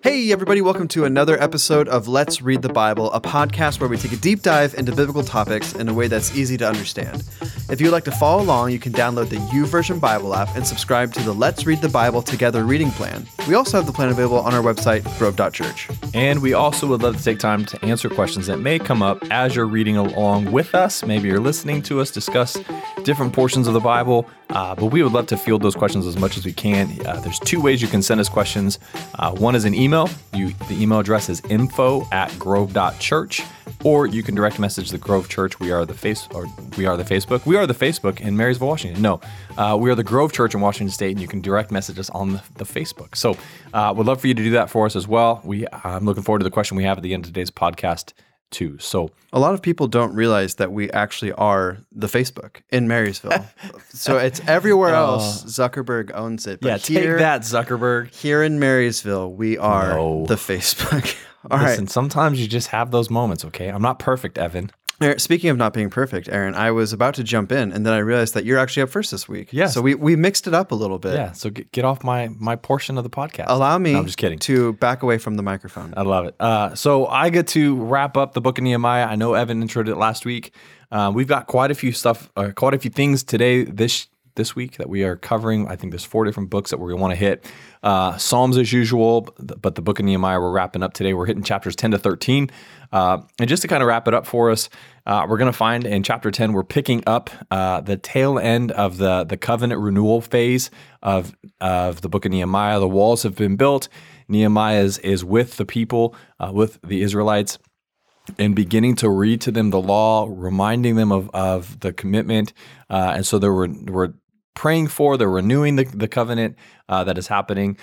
Hey, everybody, welcome to another episode of Let's Read the Bible, a podcast where we take a deep dive into biblical topics in a way that's easy to understand. If you'd like to follow along, you can download the YouVersion Bible app and subscribe to the Let's Read the Bible Together reading plan. We also have the plan available on our website, grove.church. And we also would love to take time to answer questions that may come up as you're reading along with us. Maybe you're listening to us discuss different portions of the Bible, uh, but we would love to field those questions as much as we can. Uh, there's two ways you can send us questions. Uh, one is an email. You, the email address is info at grove.church, or you can direct message the Grove Church. We are the face, or we are the Facebook. We are the Facebook in Marysville, Washington. No, uh, we are the Grove Church in Washington State, and you can direct message us on the, the Facebook. So, uh, would love for you to do that for us as well. We, I'm looking forward to the question we have at the end of today's podcast too. So a lot of people don't realize that we actually are the Facebook in Marysville. so it's everywhere oh. else. Zuckerberg owns it. But yeah, here, take that, Zuckerberg. Here in Marysville, we are no. the Facebook. All Listen, right. sometimes you just have those moments. Okay, I'm not perfect, Evan. Speaking of not being perfect, Aaron, I was about to jump in, and then I realized that you're actually up first this week. Yeah. So we, we mixed it up a little bit. Yeah. So get, get off my my portion of the podcast. Allow me. No, I'm just kidding. To back away from the microphone. I love it. Uh, so I get to wrap up the book of Nehemiah. I know Evan introed it last week. Uh, we've got quite a few stuff, uh, quite a few things today. This this week that we are covering. I think there's four different books that we're going to want to hit. Uh, Psalms as usual, but the book of Nehemiah we're wrapping up today. We're hitting chapters 10 to 13. Uh, and just to kind of wrap it up for us, uh, we're going to find in chapter 10, we're picking up uh, the tail end of the, the covenant renewal phase of, of the book of Nehemiah. The walls have been built. Nehemiah is, is with the people, uh, with the Israelites and beginning to read to them the law, reminding them of, of the commitment. Uh, and so there were, were praying for. They're renewing the, the covenant uh, that is happening.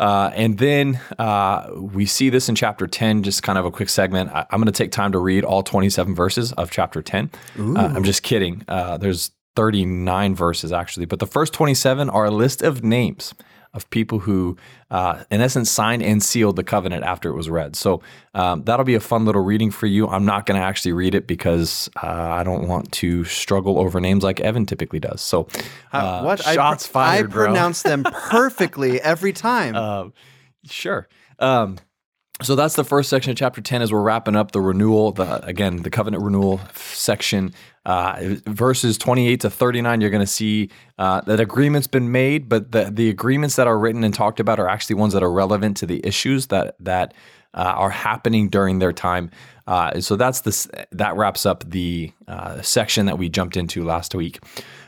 Uh, and then uh, we see this in chapter 10, just kind of a quick segment. I, am going to take time to read all 27 verses of chapter 10. Uh, I'm just kidding. Uh, there's 39 verses actually, but the first 27 are a list of names of people who, uh, in essence, signed and sealed the covenant after it was read. So um, that'll be a fun little reading for you. I'm not going to actually read it because uh, I don't want to struggle over names like Evan typically does. So uh, uh what shots I pr- fired, I pronounce them perfectly every time. Uh, sure. Um, so that's the first section of chapter 10 as we're wrapping up the renewal the again the covenant renewal section. Uh, verses 28 to 39 you're going to see uh, that agreement's been made but the, the agreements that are written and talked about are actually ones that are relevant to the issues that that uh, are happening during their time. Uh, so that's this that wraps up the uh, section that we jumped into last week.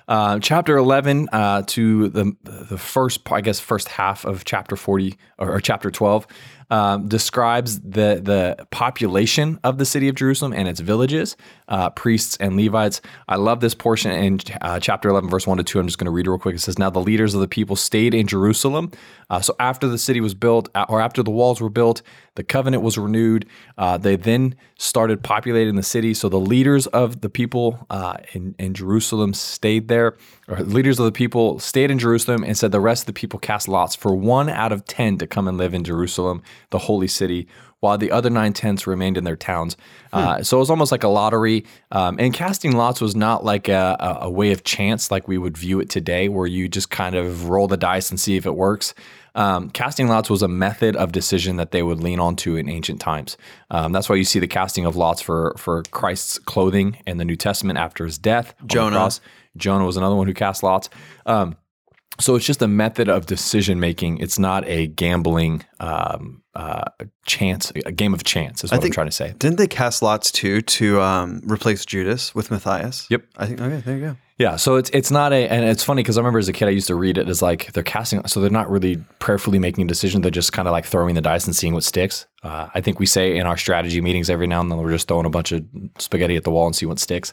Uh, chapter 11 uh, to the the first, I guess, first half of chapter 40 or, or chapter 12 um, describes the the population of the city of Jerusalem and its villages, uh, priests and Levites. I love this portion in uh, chapter 11, verse 1 to 2. I'm just going to read real quick. It says, Now the leaders of the people stayed in Jerusalem. Uh, so after the city was built, uh, or after the walls were built, the covenant was renewed. Uh, they then started populating the city. So the leaders of the people uh, in, in Jerusalem stayed there, or leaders of the people stayed in Jerusalem and said the rest of the people cast lots for one out of 10 to come and live in Jerusalem, the holy city, while the other nine tenths remained in their towns. Hmm. Uh, so it was almost like a lottery. Um, and casting lots was not like a, a, a, way of chance like we would view it today, where you just kind of roll the dice and see if it works. Um, casting lots was a method of decision that they would lean onto in ancient times. Um, that's why you see the casting of lots for for Christ's clothing in the New Testament after his death. Jonah. Jonah was another one who cast lots. Um, so it's just a method of decision making. It's not a gambling um, uh, chance, a game of chance, is what I think, I'm trying to say. Didn't they cast lots too to um, replace Judas with Matthias? Yep. I think. Okay, there you go. Yeah, so it's it's not a, and it's funny because I remember as a kid I used to read it as like they're casting, so they're not really prayerfully making a decision. They're just kind of like throwing the dice and seeing what sticks. Uh, I think we say in our strategy meetings every now and then we're just throwing a bunch of spaghetti at the wall and see what sticks.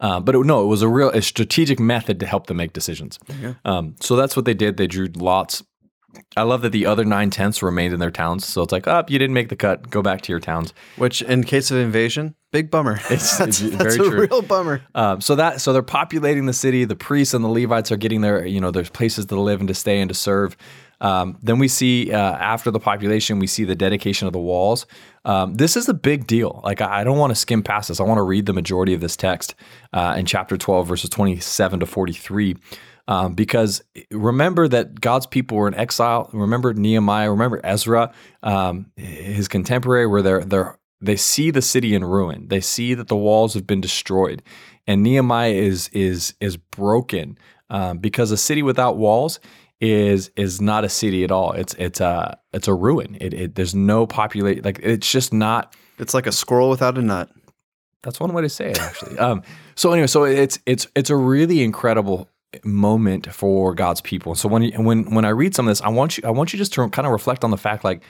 Uh, but it, no, it was a real a strategic method to help them make decisions. Um, so that's what they did. They drew lots. I love that the other nine tenths remained in their towns. So it's like, up, oh, you didn't make the cut. Go back to your towns. Which, in case of invasion, big bummer. It's, that's, it's that's a real bummer. Um, so that so they're populating the city. The priests and the Levites are getting their you know there's places to live and to stay and to serve. Um, then we see uh, after the population, we see the dedication of the walls. Um, this is a big deal. Like I, I don't want to skim past this. I want to read the majority of this text uh, in chapter 12, verses 27 to 43. Um, because remember that God's people were in exile. Remember Nehemiah. Remember Ezra, um, his contemporary, where they're they're they see the city in ruin. They see that the walls have been destroyed, and Nehemiah is is is broken um, because a city without walls is is not a city at all. It's it's a it's a ruin. It, it there's no population. Like it's just not. It's like a squirrel without a nut. That's one way to say it, actually. um, so anyway, so it's it's it's a really incredible moment for God's people. So when when when I read some of this, I want you I want you just to kind of reflect on the fact like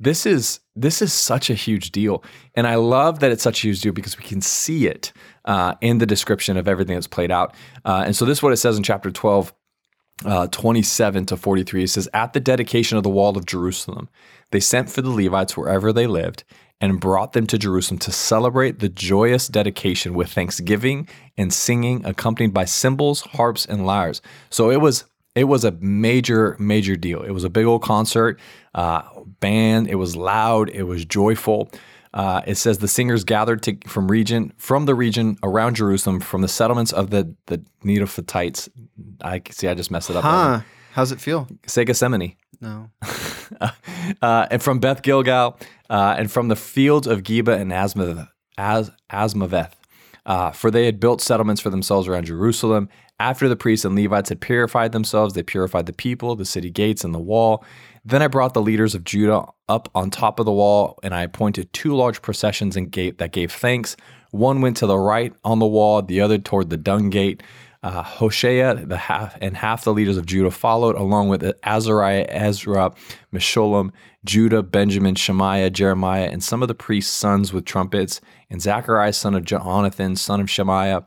this is this is such a huge deal, and I love that it's such a huge deal because we can see it uh, in the description of everything that's played out. Uh, and so this is what it says in chapter twelve. Uh, 27 to 43 it says at the dedication of the wall of jerusalem they sent for the levites wherever they lived and brought them to jerusalem to celebrate the joyous dedication with thanksgiving and singing accompanied by cymbals harps and lyres so it was it was a major major deal it was a big old concert uh, band it was loud it was joyful uh, it says the singers gathered to, from region from the region around Jerusalem, from the settlements of the the Netophathites. I see. I just messed it up. Huh? How's it feel? Say Gethsemane. No. uh, and from Beth Gilgal, uh, and from the fields of Geba and Asmaveth, As, Asmaveth. Uh, for they had built settlements for themselves around Jerusalem. After the priests and Levites had purified themselves, they purified the people, the city gates, and the wall. Then I brought the leaders of Judah up on top of the wall, and I appointed two large processions and gate that gave thanks. One went to the right on the wall, the other toward the dung gate. Uh, Hoshea the half and half the leaders of Judah followed, along with Azariah, Ezra, Meshullam, Judah, Benjamin, Shemaiah, Jeremiah, and some of the priests' sons with trumpets, and Zachariah, son of Jonathan, son of Shemaiah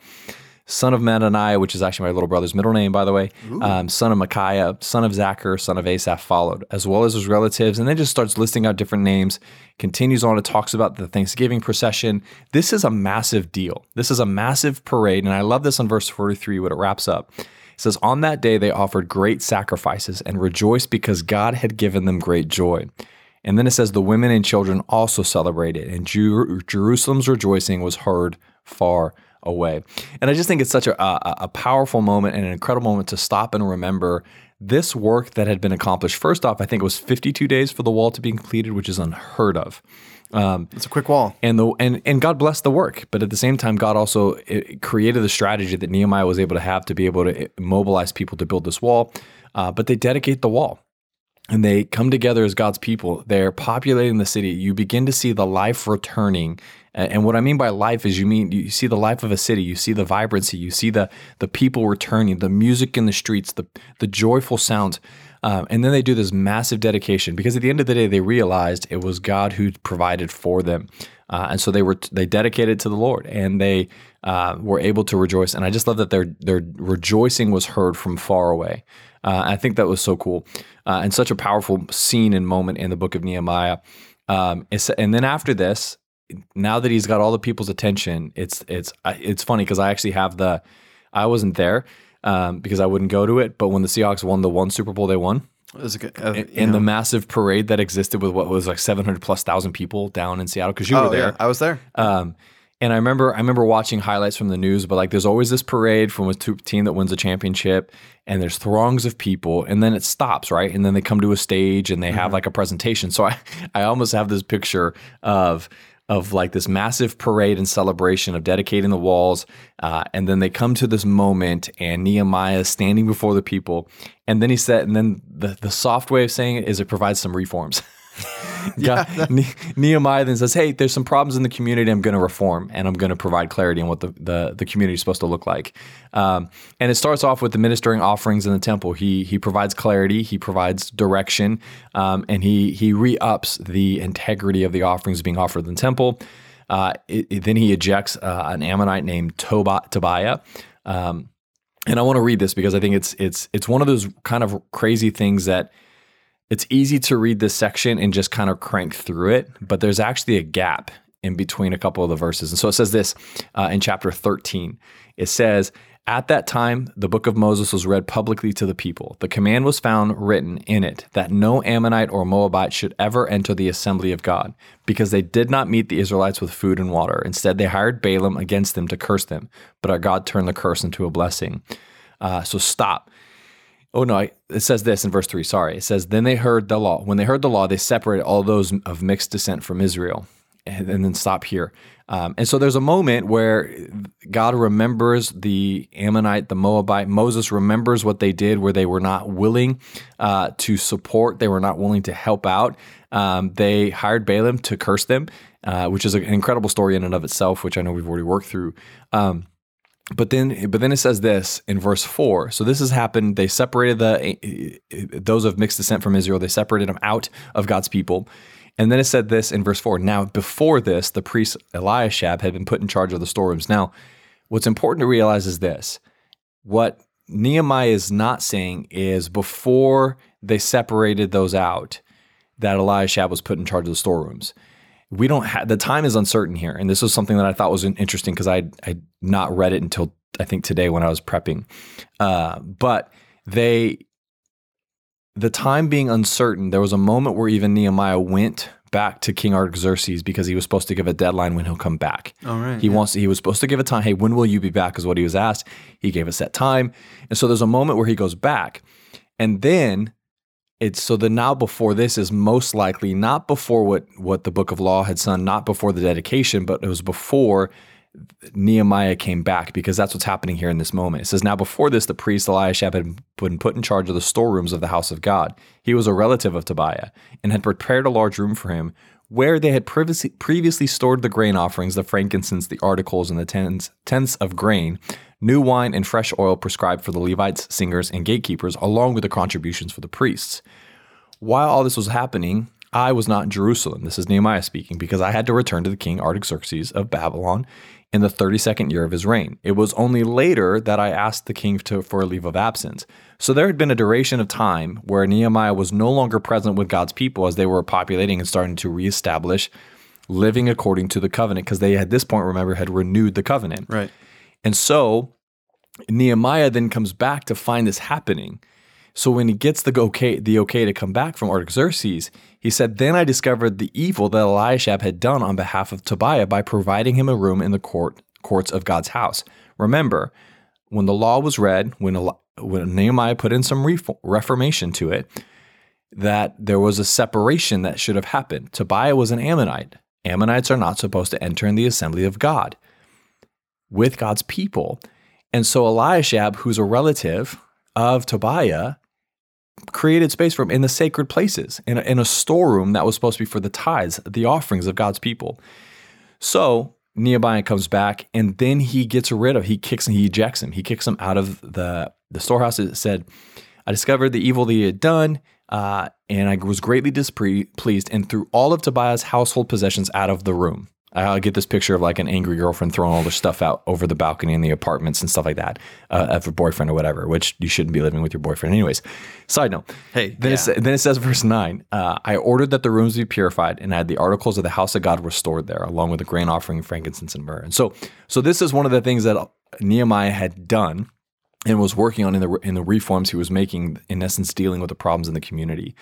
son of Mattaniah, which is actually my little brother's middle name, by the way, um, son of Micaiah, son of Zakkur, son of Asaph followed, as well as his relatives. And then just starts listing out different names, continues on, it talks about the Thanksgiving procession. This is a massive deal. This is a massive parade. And I love this on verse 43 when it wraps up. It says, On that day they offered great sacrifices and rejoiced because God had given them great joy. And then it says, The women and children also celebrated, and Jer- Jerusalem's rejoicing was heard far away. And I just think it's such a, a, a, powerful moment and an incredible moment to stop and remember this work that had been accomplished. First off, I think it was 52 days for the wall to be completed, which is unheard of. Um, it's a quick wall, and the and and God blessed the work, but at the same time, God also created the strategy that Nehemiah was able to have to be able to mobilize people to build this wall. Uh, but they dedicate the wall and they come together as God's people. They're populating the city. You begin to see the life returning. And what I mean by life is you mean you see the life of a city, you see the vibrancy, you see the the people returning, the music in the streets, the the joyful sounds. Um, and then they do this massive dedication because at the end of the day, they realized it was God who provided for them, uh, and so they were they dedicated to the Lord, and they uh, were able to rejoice. And I just love that their their rejoicing was heard from far away. Uh, I think that was so cool uh, and such a powerful scene and moment in the book of Nehemiah. Um, and then after this, now that he's got all the people's attention, it's it's it's funny because I actually have the I wasn't there um, because I wouldn't go to it, but when the Seahawks won the one Super Bowl they won. Good, uh, in, the massive parade that existed with what was like 700 plus thousand people down in Seattle because you oh, were there. Yeah, I was there. Um, and I remember I remember watching highlights from the news, but like there's always this parade from a team that wins a championship, and there's throngs of people, and then it stops, right? And then they come to a stage and they mm-hmm. have like a presentation. So I I almost have this picture of of like this massive parade and celebration of dedicating the walls. Uh, and then they come to this moment, and Nehemiah is standing before the people. And then he said, and then the, the soft way of saying it is it provides some reforms. God, ne- Nehemiah then says, "Hey, there's some problems in the community. I'm going to reform, and I'm going to provide clarity on what the, the, the community is supposed to look like." Um, and it starts off with the ministering offerings in the temple. He he provides clarity, he provides direction, um, and he he re ups the integrity of the offerings being offered in the temple. Uh, it, it, then he ejects uh, an Ammonite named Toba, Tobiah. Um, and I want to read this because I think it's it's it's one of those kind of crazy things that it's easy to read this section and just kind of crank through it, but there's actually a gap in between a couple of the verses. And so it says this uh, in chapter 13. It says, At that time, the book of Moses was read publicly to the people. The command was found written in it that no Ammonite or Moabite should ever enter the assembly of God, because they did not meet the Israelites with food and water. Instead, they hired Balaam against them to curse them, but our God turned the curse into a blessing. Uh, so stop. Oh no, it says this in verse 3. Sorry. It says, Then they heard the law. When they heard the law, they separated all those of mixed descent from Israel. And, and then stop here. Um, and so there's a moment where God remembers the Ammonite, the Moabite. Moses remembers what they did, where they were not willing uh, to support, they were not willing to help out. Um, they hired Balaam to curse them, uh, which is an incredible story in and of itself, which I know we've already worked through. Um, but then, but then it says this in verse four. So this has happened. They separated the eh, eh, those of mixed descent from Israel. They separated them out of God's people. And then it said this in verse 4 Now, before this, the priest Eliashib had been put in charge of the storerooms. Now, what's important to realize is this what Nehemiah is not saying is before they separated those out, that Eliashib was put in charge of the storerooms. We don't have the time is uncertain here. And this was something that I thought was interesting because I I not read it until I think today when I was prepping. Uh, but they the time being uncertain, there was a moment where even Nehemiah went back to King Artaxerxes because he was supposed to give a deadline when he'll come back. All right. He yeah. wants he was supposed to give a time. Hey, when will you be back? Is what he was asked. He gave a set time, and so there's a moment where he goes back, and then it's so the now before this is most likely not before what what the book of law had done, not before the dedication, but it was before Nehemiah came back because that's what's happening here in this moment. It says, Now before this, the priest Eliashib had been put in charge of the storerooms of the house of God. He was a relative of Tobiah and had prepared a large room for him where they had previously, previously stored the grain offerings, the frankincense, the articles, and the tens, tenths of grain, new wine, and fresh oil prescribed for the Levites, singers, and gatekeepers, along with the contributions for the priests. While all this was happening, I was not in Jerusalem. This is Nehemiah speaking, because I had to return to the king Artaxerxes of Babylon in the 32nd year of his reign. It was only later that I asked the king to, for a leave of absence. So there had been a duration of time where Nehemiah was no longer present with God's people as they were populating and starting to reestablish living according to the covenant because they at this point remember had renewed the covenant. Right. And so Nehemiah then comes back to find this happening. So when he gets the okay, the okay to come back from Artaxerxes, he said, Then I discovered the evil that Eliashib had done on behalf of Tobiah by providing him a room in the court courts of God's house. Remember, when the law was read, when, when Nehemiah put in some reformation to it, that there was a separation that should have happened. Tobiah was an Ammonite. Ammonites are not supposed to enter in the assembly of God with God's people. And so Eliashib, who's a relative of Tobiah, created space for him in the sacred places, in a, in a storeroom that was supposed to be for the tithes, the offerings of God's people. So Nehemiah comes back, and then he gets rid of, he kicks and he ejects him. He kicks him out of the, the storehouse. It said, I discovered the evil that he had done, uh, and I was greatly displeased, and threw all of Tobiah's household possessions out of the room. I get this picture of like an angry girlfriend throwing all their stuff out over the balcony in the apartments and stuff like that uh, of a boyfriend or whatever, which you shouldn't be living with your boyfriend. Anyways, side note. Hey, then, yeah. it, then it says, verse 9 uh, I ordered that the rooms be purified and I had the articles of the house of God restored there, along with the grain offering, of frankincense, and myrrh. And so, so this is one of the things that Nehemiah had done and was working on in the in the reforms he was making, in essence, dealing with the problems in the community.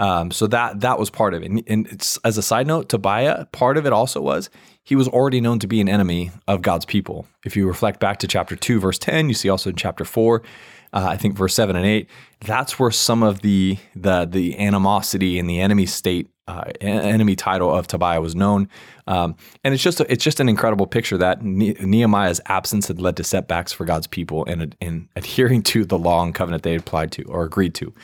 Um, so that that was part of it. And, and as a side note, Tobiah, part of it also was he was already known to be an enemy of God's people. If you reflect back to chapter two, verse ten, you see also in chapter four, uh, I think verse seven and eight, that's where some of the the the animosity and the enemy state. Uh, enemy title of Tobiah was known, um, and it's just a, it's just an incredible picture that ne- Nehemiah's absence had led to setbacks for God's people in, in adhering to the law and covenant they had applied to or agreed to.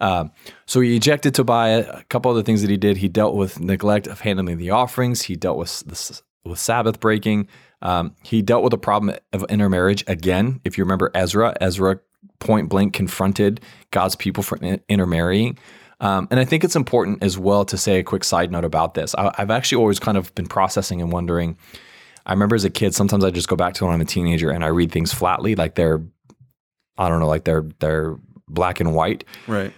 Um, so he ejected Tobiah. A couple other things that he did. He dealt with neglect of handling the offerings. He dealt with the, with Sabbath breaking. Um, he dealt with the problem of intermarriage again. If you remember Ezra, Ezra point blank confronted God's people for intermarrying. Um, and I think it's important as well to say a quick side note about this. I, I've actually always kind of been processing and wondering. I remember as a kid, sometimes I just go back to when I'm a teenager and I read things flatly, like they're, I don't know, like they're they're black and white. Right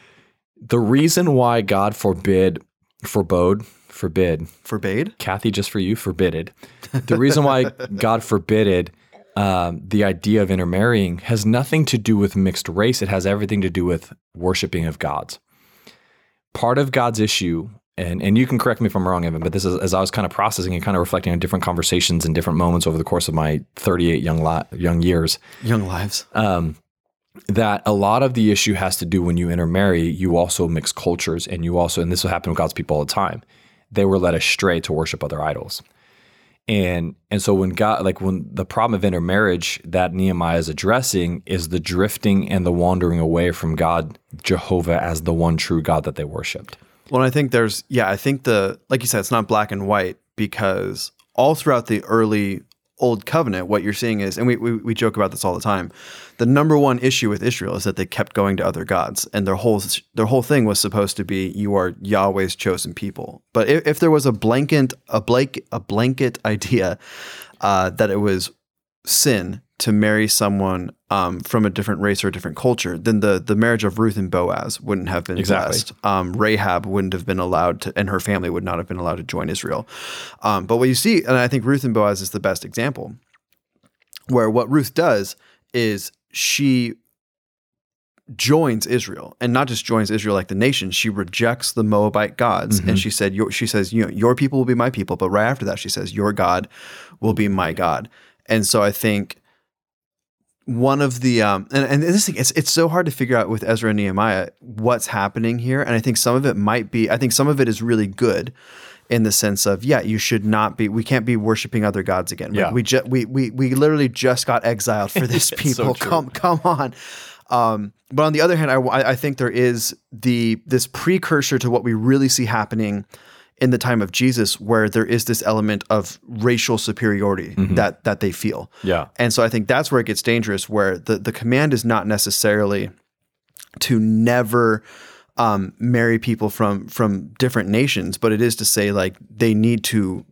the reason why God forbid, forbode, forbid, forbade, Kathy, just for you, forbidded. The reason why God forbidded um, the idea of intermarrying has nothing to do with mixed race. It has everything to do with worshiping of gods. Part of God's issue, and, and you can correct me if I'm wrong, Evan, but this is as I was kind of processing and kind of reflecting on different conversations and different moments over the course of my 38 young li- young years, Young lives. um, that a lot of the issue has to do when you intermarry, you also mix cultures, and you also, and this will happen with God's people all the time. They were led astray to worship other idols, and and so when God, like when the problem of intermarriage that Nehemiah is addressing is the drifting and the wandering away from God, Jehovah as the one true God that they worshipped. Well, I think there's yeah, I think the like you said, it's not black and white because all throughout the early old covenant, what you're seeing is, and we, we we joke about this all the time. The number one issue with Israel is that they kept going to other gods, and their whole their whole thing was supposed to be you are Yahweh's chosen people. But if, if there was a blanket a blank a blanket idea uh, that it was sin to marry someone um, from a different race or a different culture, then the the marriage of Ruth and Boaz wouldn't have been Exactly. blessed. Um, Rahab wouldn't have been allowed to, and her family would not have been allowed to join Israel. Um, but what you see, and I think Ruth and Boaz is the best example, where what Ruth does is she joins Israel, and not just joins Israel like the nation. She rejects the Moabite gods, and she said, your, "She says, you know, your people will be my people." But right after that, she says, "Your God will be my God." And so I think one of the um and, and this thing it's it's so hard to figure out with Ezra and Nehemiah what's happening here. And I think some of it might be I think some of it is really good in the sense of yeah, you should not be we can't be worshiping other gods again. Like, Yeah. we just we, we we literally just got exiled for this It's so people. come come on. Um, but on the other hand, I, I I think there is the this precursor to what we really see happening in the time of Jesus, where there is this element of racial superiority that that they feel. Yeah. And so I think that's where it gets dangerous, where the, the command is not necessarily to never um, marry people from from different nations, but it is to say like they need to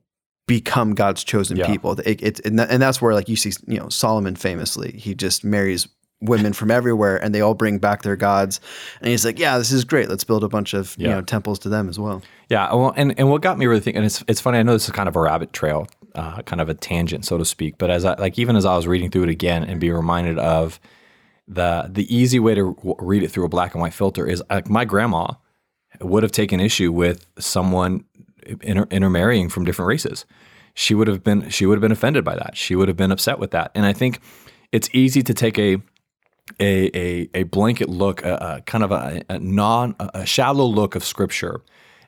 become God's chosen Yeah. people. It, it, and, that, and that's where like you see, you know, Solomon famously, he just marries women from everywhere and they all bring back their gods. And he's like, yeah, this is great. Let's build a bunch of, you know, temples to them as well. Yeah, well, and, and what got me really thinking, and it's it's funny. I know this is kind of a rabbit trail, uh, kind of a tangent, so to speak. But as I like, even as I was reading through it again, and be reminded of the the easy way to w- read it through a black and white filter is like my grandma would have taken issue with someone inter- intermarrying from different races. She would have been she would have been offended by that. She would have been upset with that. And I think it's easy to take a a a, a blanket look, a, a kind of a, a non a shallow look of scripture,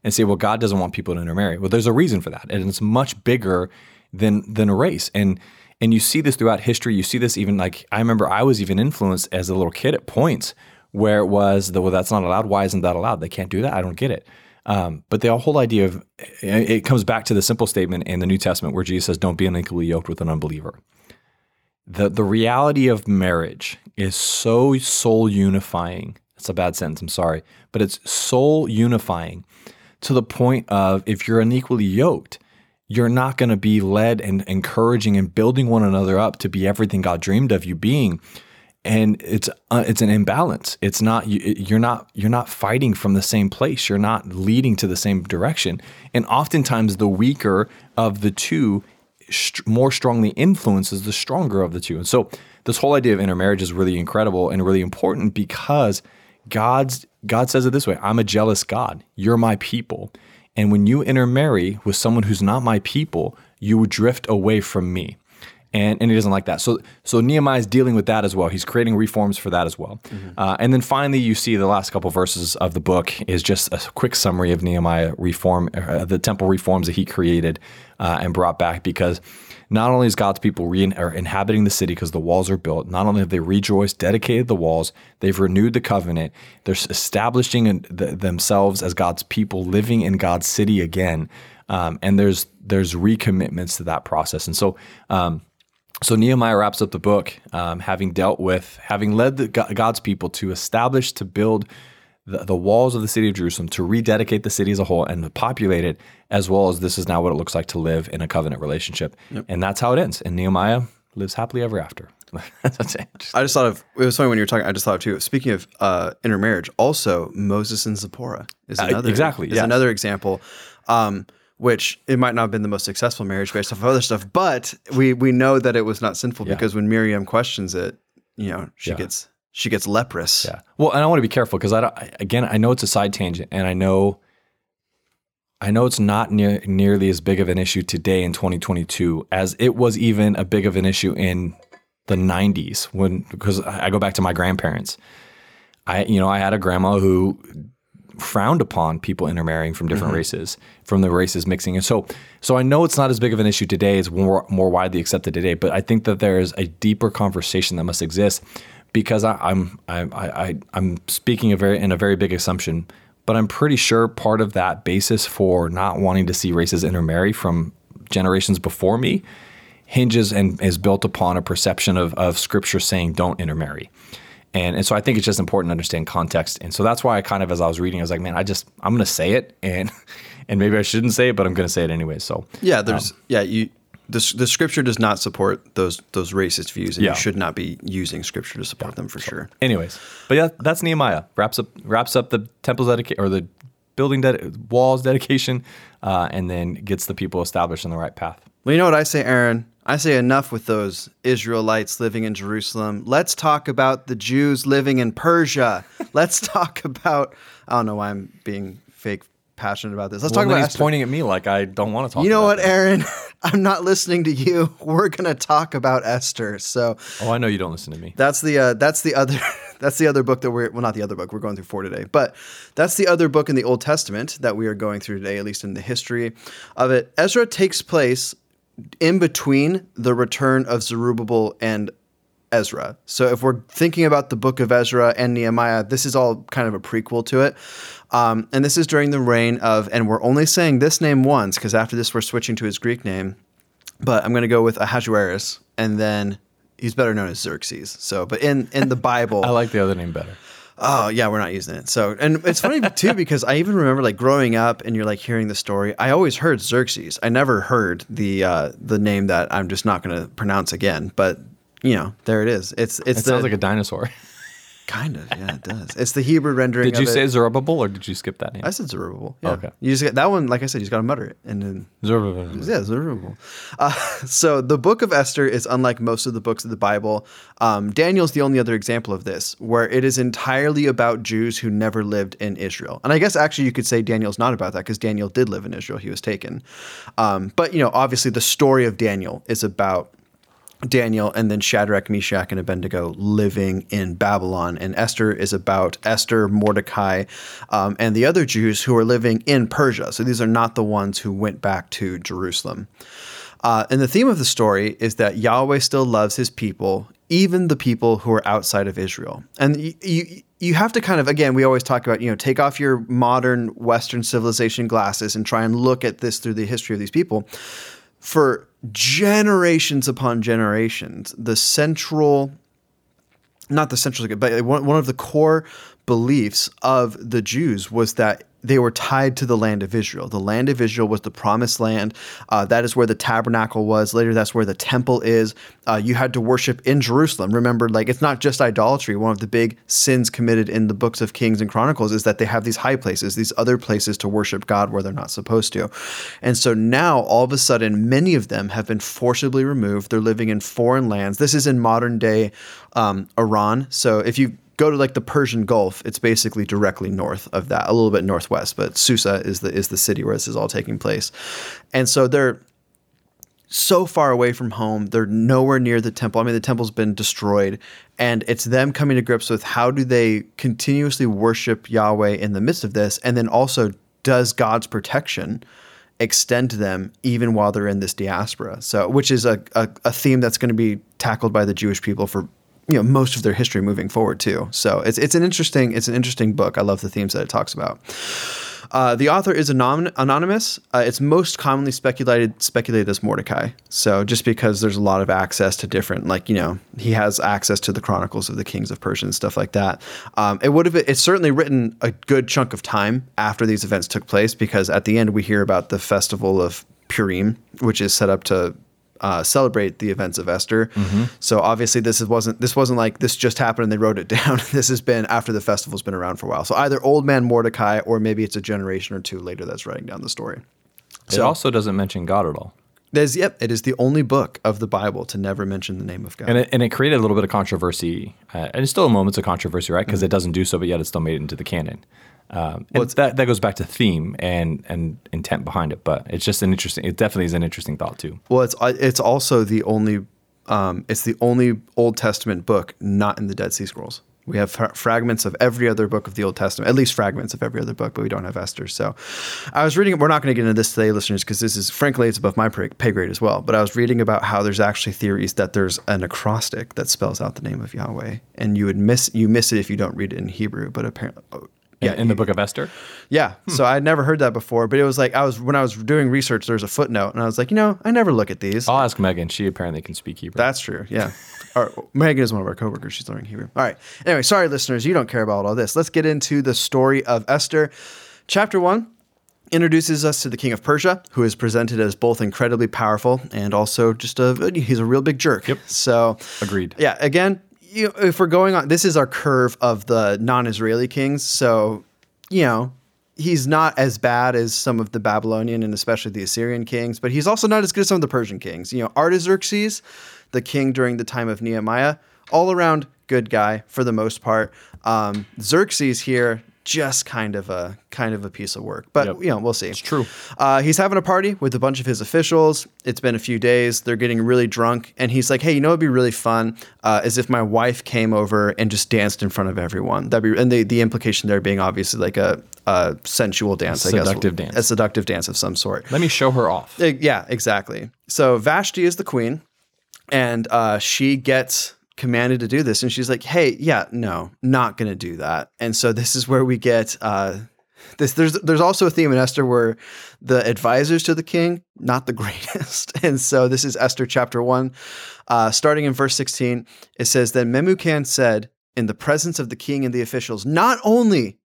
and say, well, God doesn't want people to intermarry. Well, there's a reason for that, and it's much bigger than than a race. And and you see this throughout history. You see this even like I remember I was even influenced as a little kid at points where it was the well, that's not allowed. Why isn't that allowed? They can't do that. I don't get it. Um, but the whole idea of it comes back to the simple statement in the New Testament where Jesus says, "Don't be unequally yoked with an unbeliever." The the reality of marriage is so soul unifying. It's a bad sentence, I'm sorry, but it's soul unifying to the point of if you're unequally yoked, you're not going to be led and encouraging and building one another up to be everything God dreamed of you being. And it's uh, it's an imbalance. It's not you, you're not you're not fighting from the same place. You're not leading to the same direction. And oftentimes, the weaker of the two st- more strongly influences the stronger of the two. And so this whole idea of intermarriage is really incredible and really important because God's God says it this way, I'm a jealous God. You're my people. And when you intermarry with someone who's not my people, you would drift away from me. And, and he doesn't like that. So so Nehemiah is dealing with that as well. He's creating reforms for that as well. Uh, and then finally, you see the last couple verses of the book is just a quick summary of Nehemiah reform, uh, the temple reforms that he created uh, and brought back. Because not only is God's people re- are inhabiting the city because the walls are built, not only have they rejoiced, dedicated the walls, they've renewed the covenant, they're establishing themselves as God's people, living in God's city again. Um, and there's there's recommitments to that process. And so. Um, so Nehemiah wraps up the book, um, having dealt with, having led the, God's people to establish, to build the, the walls of the city of Jerusalem, to rededicate the city as a whole and to populate it, as well as this is now what it looks like to live in a covenant relationship. And that's how it ends. And Nehemiah lives happily ever after. that's it. Just- I just thought of it was funny when you were talking. I just thought of too. Speaking of uh, intermarriage, also Moses and Zipporah is Uh, another exactly, is yes. another example. Um, which it might not have been the most successful marriage based off of other stuff, but we we know that it was not sinful Yeah. because when Miriam questions it, you know, she Yeah. gets she gets leprous. Yeah. Well, and I want to be careful because I, don't, I again I know it's a side tangent, and I know I know it's not near, nearly as big of an issue today in 2022 as it was even a big of an issue in the 90s when because I I go back to my grandparents. I you know I had a grandma who frowned upon people intermarrying from different mm-hmm. races, from the races mixing. And so, so I know it's not as big of an issue today; it's more more widely accepted today. But I think that there is a deeper conversation that must exist because I, I'm I, I I'm speaking a very in a very big assumption, but I'm pretty sure part of that basis for not wanting to see races intermarry from generations before me hinges and is built upon a perception of, of scripture saying don't intermarry. And, and so I think it's just important to understand context. And so that's why I kind of, as I was reading, I was like, man, I just, I'm going to say it. And, and maybe I shouldn't say it, but I'm going to say it anyway. So Yeah, there's yeah, you the, the scripture does not support those those racist views and Yeah. you should not be using scripture to support them for sure. anyways, but yeah, that's Nehemiah wraps up, wraps up the temple's dedication or the building ded- walls dedication, uh, and then gets the people established on the right path. Well, you know what I say, Aaron? I say enough with those Israelites living in Jerusalem. Let's talk about the Jews living in Persia. Let's talk about I don't know why I'm being fake passionate about this. Let's Well, talk about he's pointing at me like I don't want to talk You know what, Aaron? I'm not listening to you. We're gonna talk about Esther. So. Oh, I know you don't listen to me. that's the uh, that's the other that's the other book that we're well not the other book we're going through for today, but that's the other book in the Old Testament that we are going through today, at least in the history of it. Ezra takes place in between the return of Zerubbabel and Ezra. So if we're thinking about the book of Ezra and Nehemiah, this is all kind of a prequel to it. Um, and this is during the reign of, and we're only saying this name once because after this we're switching to his Greek name, but I'm going to go with Ahasuerus, and then he's better known as Xerxes. So, but in in the Bible, I like the other name better. Oh yeah, we're not using it. So, and it's funny too because I even remember like growing up and you're like hearing the story. I always heard Xerxes. I never heard the uh, the name that I'm just not going to pronounce again. But you know, there it is. It's it's It the sounds like a dinosaur. kind of yeah, it does. It's the Hebrew rendering. Did you say. Zerubbabel or did you skip that name? I said Zerubbabel. Yeah. Okay. You just get that one. Like I said, you just got to mutter it and then Zerubbabel. yeah, Zerubbabel. Uh, so the book of Esther is unlike most of the books of the Bible. Um, Daniel's the only other example of this, where it is entirely about Jews who never lived in Israel. And I guess actually you could say Daniel's not about that because Daniel did live in Israel. He was taken. Um, but, you know, obviously the story of Daniel is about Daniel and then Shadrach, Meshach, and Abednego living in Babylon. And Esther is about Esther, Mordecai, um, and the other Jews who are living in Persia. So these are not the ones who went back to Jerusalem. Uh, and the theme of the story is that Yahweh still loves his people, even the people who are outside of Israel. And you, you, you have to kind of, again, we always talk about, you know, take off your modern Western civilization glasses and try and look at this through the history of these people for generations upon generations, the central, not the central, but one, one of the core beliefs of the Jews was that they were tied to the land of Israel. The land of Israel was the promised land. Uh, that is where the tabernacle was. Later, that's where the temple is. Uh, you had to worship in Jerusalem. Remember, like it's not just idolatry. One of the big sins committed in the books of Kings and Chronicles is that they have these high places, these other places to worship God where they're not supposed to. And so now, all of a sudden, many of them have been forcibly removed. They're living in foreign lands. This is in modern day um, Iran. So if you go to like the Persian Gulf, it's basically directly north of that, a little bit northwest. But Susa is the is the city where this is all taking place, and so they're so far away from home. They're nowhere near the temple. I mean, the temple's been destroyed, and it's them coming to grips with how do they continuously worship Yahweh in the midst of this, and then also does God's protection extend to them even while they're in this diaspora. So, which is a, a, a theme that's going to be tackled by the Jewish people for you know most of their history moving forward too. So it's it's an interesting it's an interesting book. I love the themes that it talks about. Uh, the author is anon- anonymous. Uh, it's most commonly speculated speculated as Mordecai. So just because there's a lot of access to different, like you know, he has access to the chronicles of the kings of Persia and stuff like that. Um, it would have it's certainly written a good chunk of time after these events took place because at the end we hear about the festival of Purim, which is set up to uh, celebrate the events of Esther. So obviously this is, wasn't this wasn't like this just happened and they wrote it down. this has been after the festival's been around for a while. So either old man Mordecai or maybe it's a generation or two later that's writing down the story. It So also doesn't mention God at all. there's yep, it is the only book of the Bible to never mention the name of God. And it, and it created a little bit of controversy, uh, and it's still moments of controversy, right? Mm-hmm. Because it doesn't do so, but yet it still made it into the canon. Um, and that that goes back to theme and and intent behind it, but it's just an interesting. It definitely is an interesting thought too. Well, it's it's also the only um, it's the only Old Testament book not in the Dead Sea Scrolls. We have fra- fragments of every other book of the Old Testament, at least fragments of every other book, but we don't have Esther. So, I was reading. We're not going to get into this today, listeners, because this is frankly it's above my pay grade as well. But I was reading about how there's actually theories that there's an acrostic that spells out the name of Yahweh, and you would miss you miss it if you don't read it in Hebrew. But apparently, Yeah, in the book of Esther. yeah. Hmm. So I'd never heard that before, but it was like I was when I was doing research, there was a footnote, and I was like, you know, I never look at these. I'll ask Megan. She apparently can speak Hebrew. That's true. Yeah. Our, Megan is one of our coworkers. She's learning Hebrew. All right. Anyway, sorry, listeners, you don't care about all this. Let's get into the story of Esther. Chapter one introduces us to the king of Persia, who is presented as both incredibly powerful and also just a he's a real big jerk. Yep. So Agreed. yeah, again, you, if we're going on, this is our curve of the non-Israeli kings. So, you know, he's not as bad as some of the Babylonian and especially the Assyrian kings, but he's also not as good as some of the Persian kings. You know, Artaxerxes, the king during the time of Nehemiah, all around good guy for the most part. Um, Xerxes here. Just kind of a kind of a piece of work, but Yep. you know we'll see. It's true. uh, he's having a party with a bunch of his officials. It's been a few days. They're getting really drunk. And he's like, hey, you know, it'd be really fun uh, is if my wife came over and just danced in front of everyone. That'd be, and the, the implication there being obviously like a, a sensual dance, I guess. seductive dance. A seductive dance of some sort. Let me show her off. Uh, Yeah, exactly. So Vashti is the queen, and uh, she gets commanded to do this, and she's like, "Hey, yeah, no, not gonna do that." And so this is where we get uh, this. There's there's also a theme in Esther where the advisors to the king not the greatest, and so this is Esther chapter one, uh, starting in verse sixteen. It says, "Then Memucan said." In the presence of the king and the officials, not only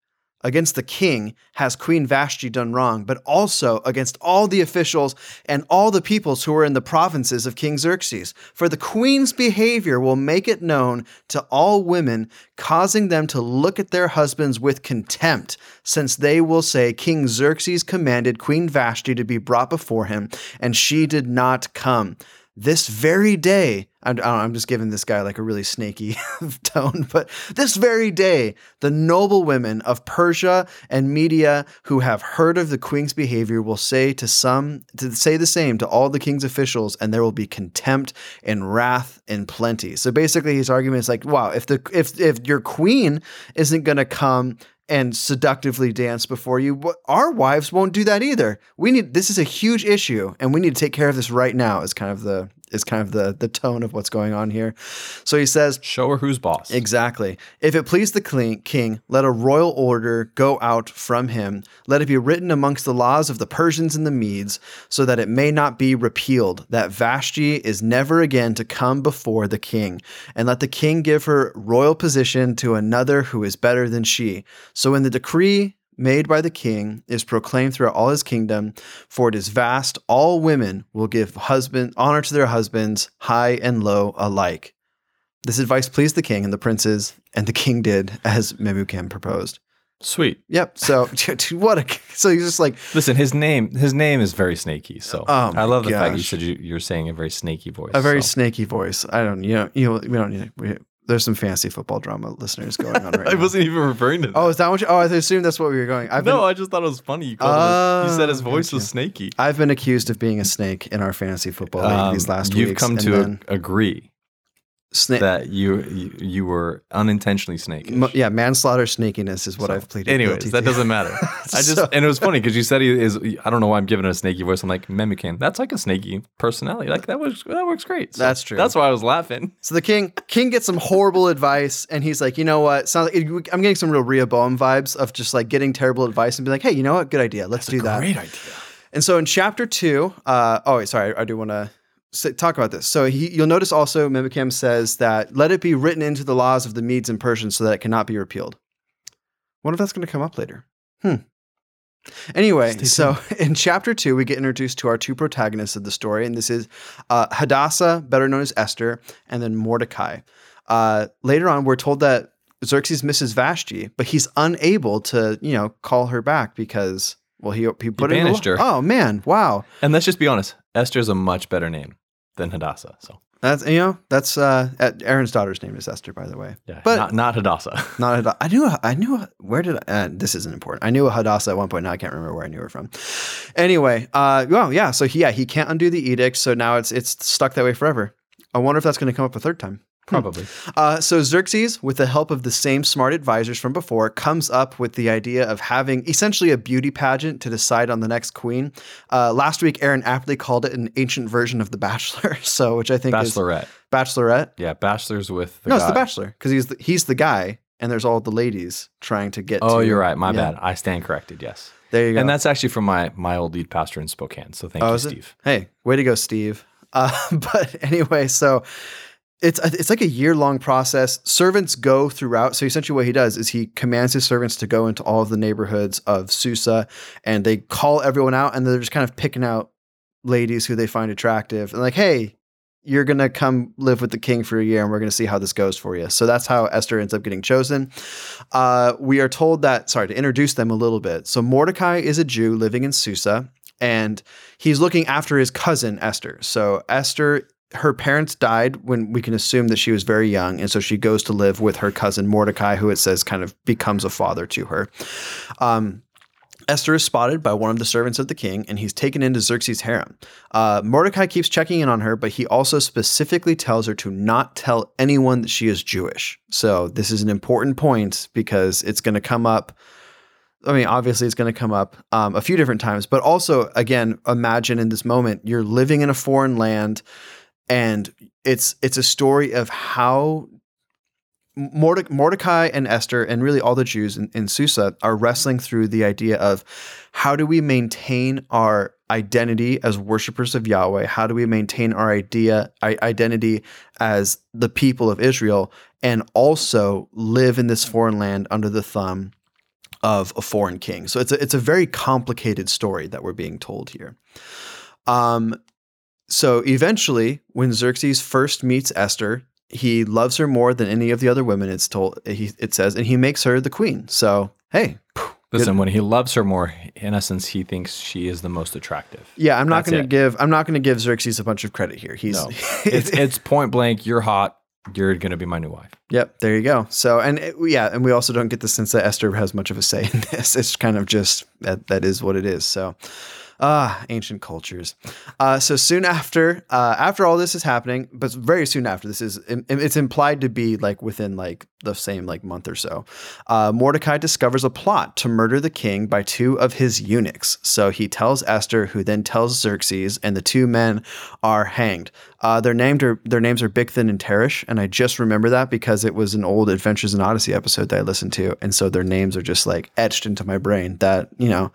against the king has Queen Vashti done wrong, but also against all the officials and all the peoples who are in the provinces of King Xerxes. For the queen's behavior will make it known to all women, causing them to look at their husbands with contempt, since they will say, King Xerxes commanded Queen Vashti to be brought before him, and she did not come. This very day, I'm, I I'm just giving this guy like a really snaky tone, but this very day, the noble women of Persia and Media who have heard of the queen's behavior will say to some to say the same to all the king's officials, and there will be contempt and wrath in plenty. So basically, his argument is like, wow, if the if if your queen isn't going to come and seductively dance before you. Our wives won't do that either. We need this is a huge issue, and we need to take care of this right now. Is kind of the is kind of the the tone of what's going on here. So he says. Show her who's boss. Exactly. If it please the king, let a royal order go out from him. Let it be written amongst the laws of the Persians and the Medes, so that it may not be repealed, that Vashti is never again to come before the king. And let the king give her royal position to another who is better than she. So in the decree made by the king is proclaimed throughout all his kingdom, for it is vast, all women will give husband honor to their husbands, high and low alike. This advice pleased the king and the princes, and the king did as Memucan proposed. Sweet. Yep. So what a so he's just like Listen, his name his name is very snaky. So Oh I love the fact you said you, you're saying a very snaky voice. a very so. snaky voice. I don't you know you know we don't need we, there's some fancy football drama listeners going on right now. I now. wasn't even referring to that. Oh, is that what you, oh I assumed that's what we were going. I've no, been I just thought it was funny. You, called him a- you said his Oh, voice was snaky. I've been accused of being a snake in our fantasy football league Um, these last weeks. you've weeks. come and to then agree sna- that you, you you were unintentionally snakish. mo- yeah, manslaughter snakiness is what I've pleaded. Anyways, that to. doesn't matter. I just So- and it was funny because you said he is. I don't know why I'm giving it a snaky voice. I'm like Memucan. That's like a snaky personality. Like that was that works great. So That's true. That's why I was laughing. So the king king gets some horrible advice, and he's like, you know what? Sounds like I'm getting some real Rehoboam vibes of just like getting terrible advice and be like, hey, you know what? Good idea. Let's do that. Great idea. And so in chapter two, uh, oh wait, sorry, I do want to talk about this. So he, you'll notice also Memucan says that let it be written into the laws of the Medes and Persians so that it cannot be repealed. Wonder if that's going to come up later. Hmm. Anyway, Stay so in chapter two, we get introduced to our two protagonists of the story, and this is uh, Hadassah, better known as Esther, and then Mordecai. Uh, later on, we're told that Xerxes misses Vashti, but he's unable to, you know, call her back because Well, he he put in banished her. Oh man, wow. And let's just be honest, Esther's a much better name than Hadassah. So That's you know that's uh, Aaron's daughter's name is Esther, by the way. yeah, But- not not Hadassah. Not Hadassah. I knew. I knew. Where did I? Uh, this isn't important. I knew a Hadassah at one point. Now I can't remember where I knew her from. Anyway, uh, well, yeah. So he, yeah, he can't undo the edict. So now it's it's stuck that way forever. I wonder if that's going to come up a third time. Probably. Uh, so Xerxes, with the help of the same smart advisors from before, comes up with the idea of having essentially a beauty pageant to decide on the next queen. Uh, last week, Aaron aptly called it an ancient version of The Bachelor. So, which I think is Bachelorette. Bachelorette. Yeah, bachelors with the no, it's. The Bachelor because he's the, he's the guy, and there's all the ladies trying to get. Oh, to, you're right. My yeah. bad. I stand corrected. Yes. There you go. And that's actually from my my old lead pastor in Spokane. So thank Oh, you? Steve. Hey, way to go, Steve. Uh, but anyway, so it's it's like a year long process. Servants go throughout. So essentially, what he does is he commands his servants to go into all of the neighborhoods of Susa, and they call everyone out, and they're just kind of picking out ladies who they find attractive, and like, hey. You're gonna come live with the king for a year, and we're gonna see how this goes for you. So that's how Esther ends up getting chosen. Uh, we are told that. Sorry to introduce them a little bit. So Mordecai is a Jew living in Susa, and he's looking after his cousin Esther. So Esther, her parents died when we can assume that she was very young, and so she goes to live with her cousin Mordecai, who it says kind of becomes a father to her. Um, Esther is spotted by one of the servants of the king, and he's taken into Xerxes' harem. Uh, Mordecai keeps checking in on her, but he also specifically tells her to not tell anyone that she is Jewish. So this is an important point because it's going to come up. I mean, obviously, it's going to come up um, a few different times, but also, again, imagine in this moment you're living in a foreign land, and it's it's a story of how Morde- Mordecai and Esther, and really all the Jews in, in Susa, are wrestling through the idea of how do we maintain our identity as worshipers of Yahweh? How do we maintain our idea identity as the people of Israel, and also live in this foreign land under the thumb of a foreign king? So it's a, it's a very complicated story that we're being told here. Um, so eventually, when Xerxes first meets Esther, he loves her more than any of the other women. It's told he it says, and he makes her the queen. So hey, Listen, when he loves her more, in essence, he thinks she is the most attractive. yeah, I'm not going to give I'm not going to give Xerxes a bunch of credit here. He's No. It's it's point blank. You're hot. You're gonna be my new wife. Yep, there you go. So, and uh, it- yeah, and we also don't get the sense that Esther has much of a say in this. It's kind of just that that is what it is. So, ah, ancient cultures. Uh, so soon after, uh, after all this is happening, but very soon after, this is, it's implied to be like within like the same like month or so. Uh, Mordecai discovers a plot to murder the king by two of his eunuchs. So he tells Esther, who then tells Xerxes, and the two men are hanged. Uh, their named are their names are Bigthan and Teresh, and I just remember that because it was an old Adventures in Odyssey episode that I listened to, and so their names are just like etched into my brain. That you know,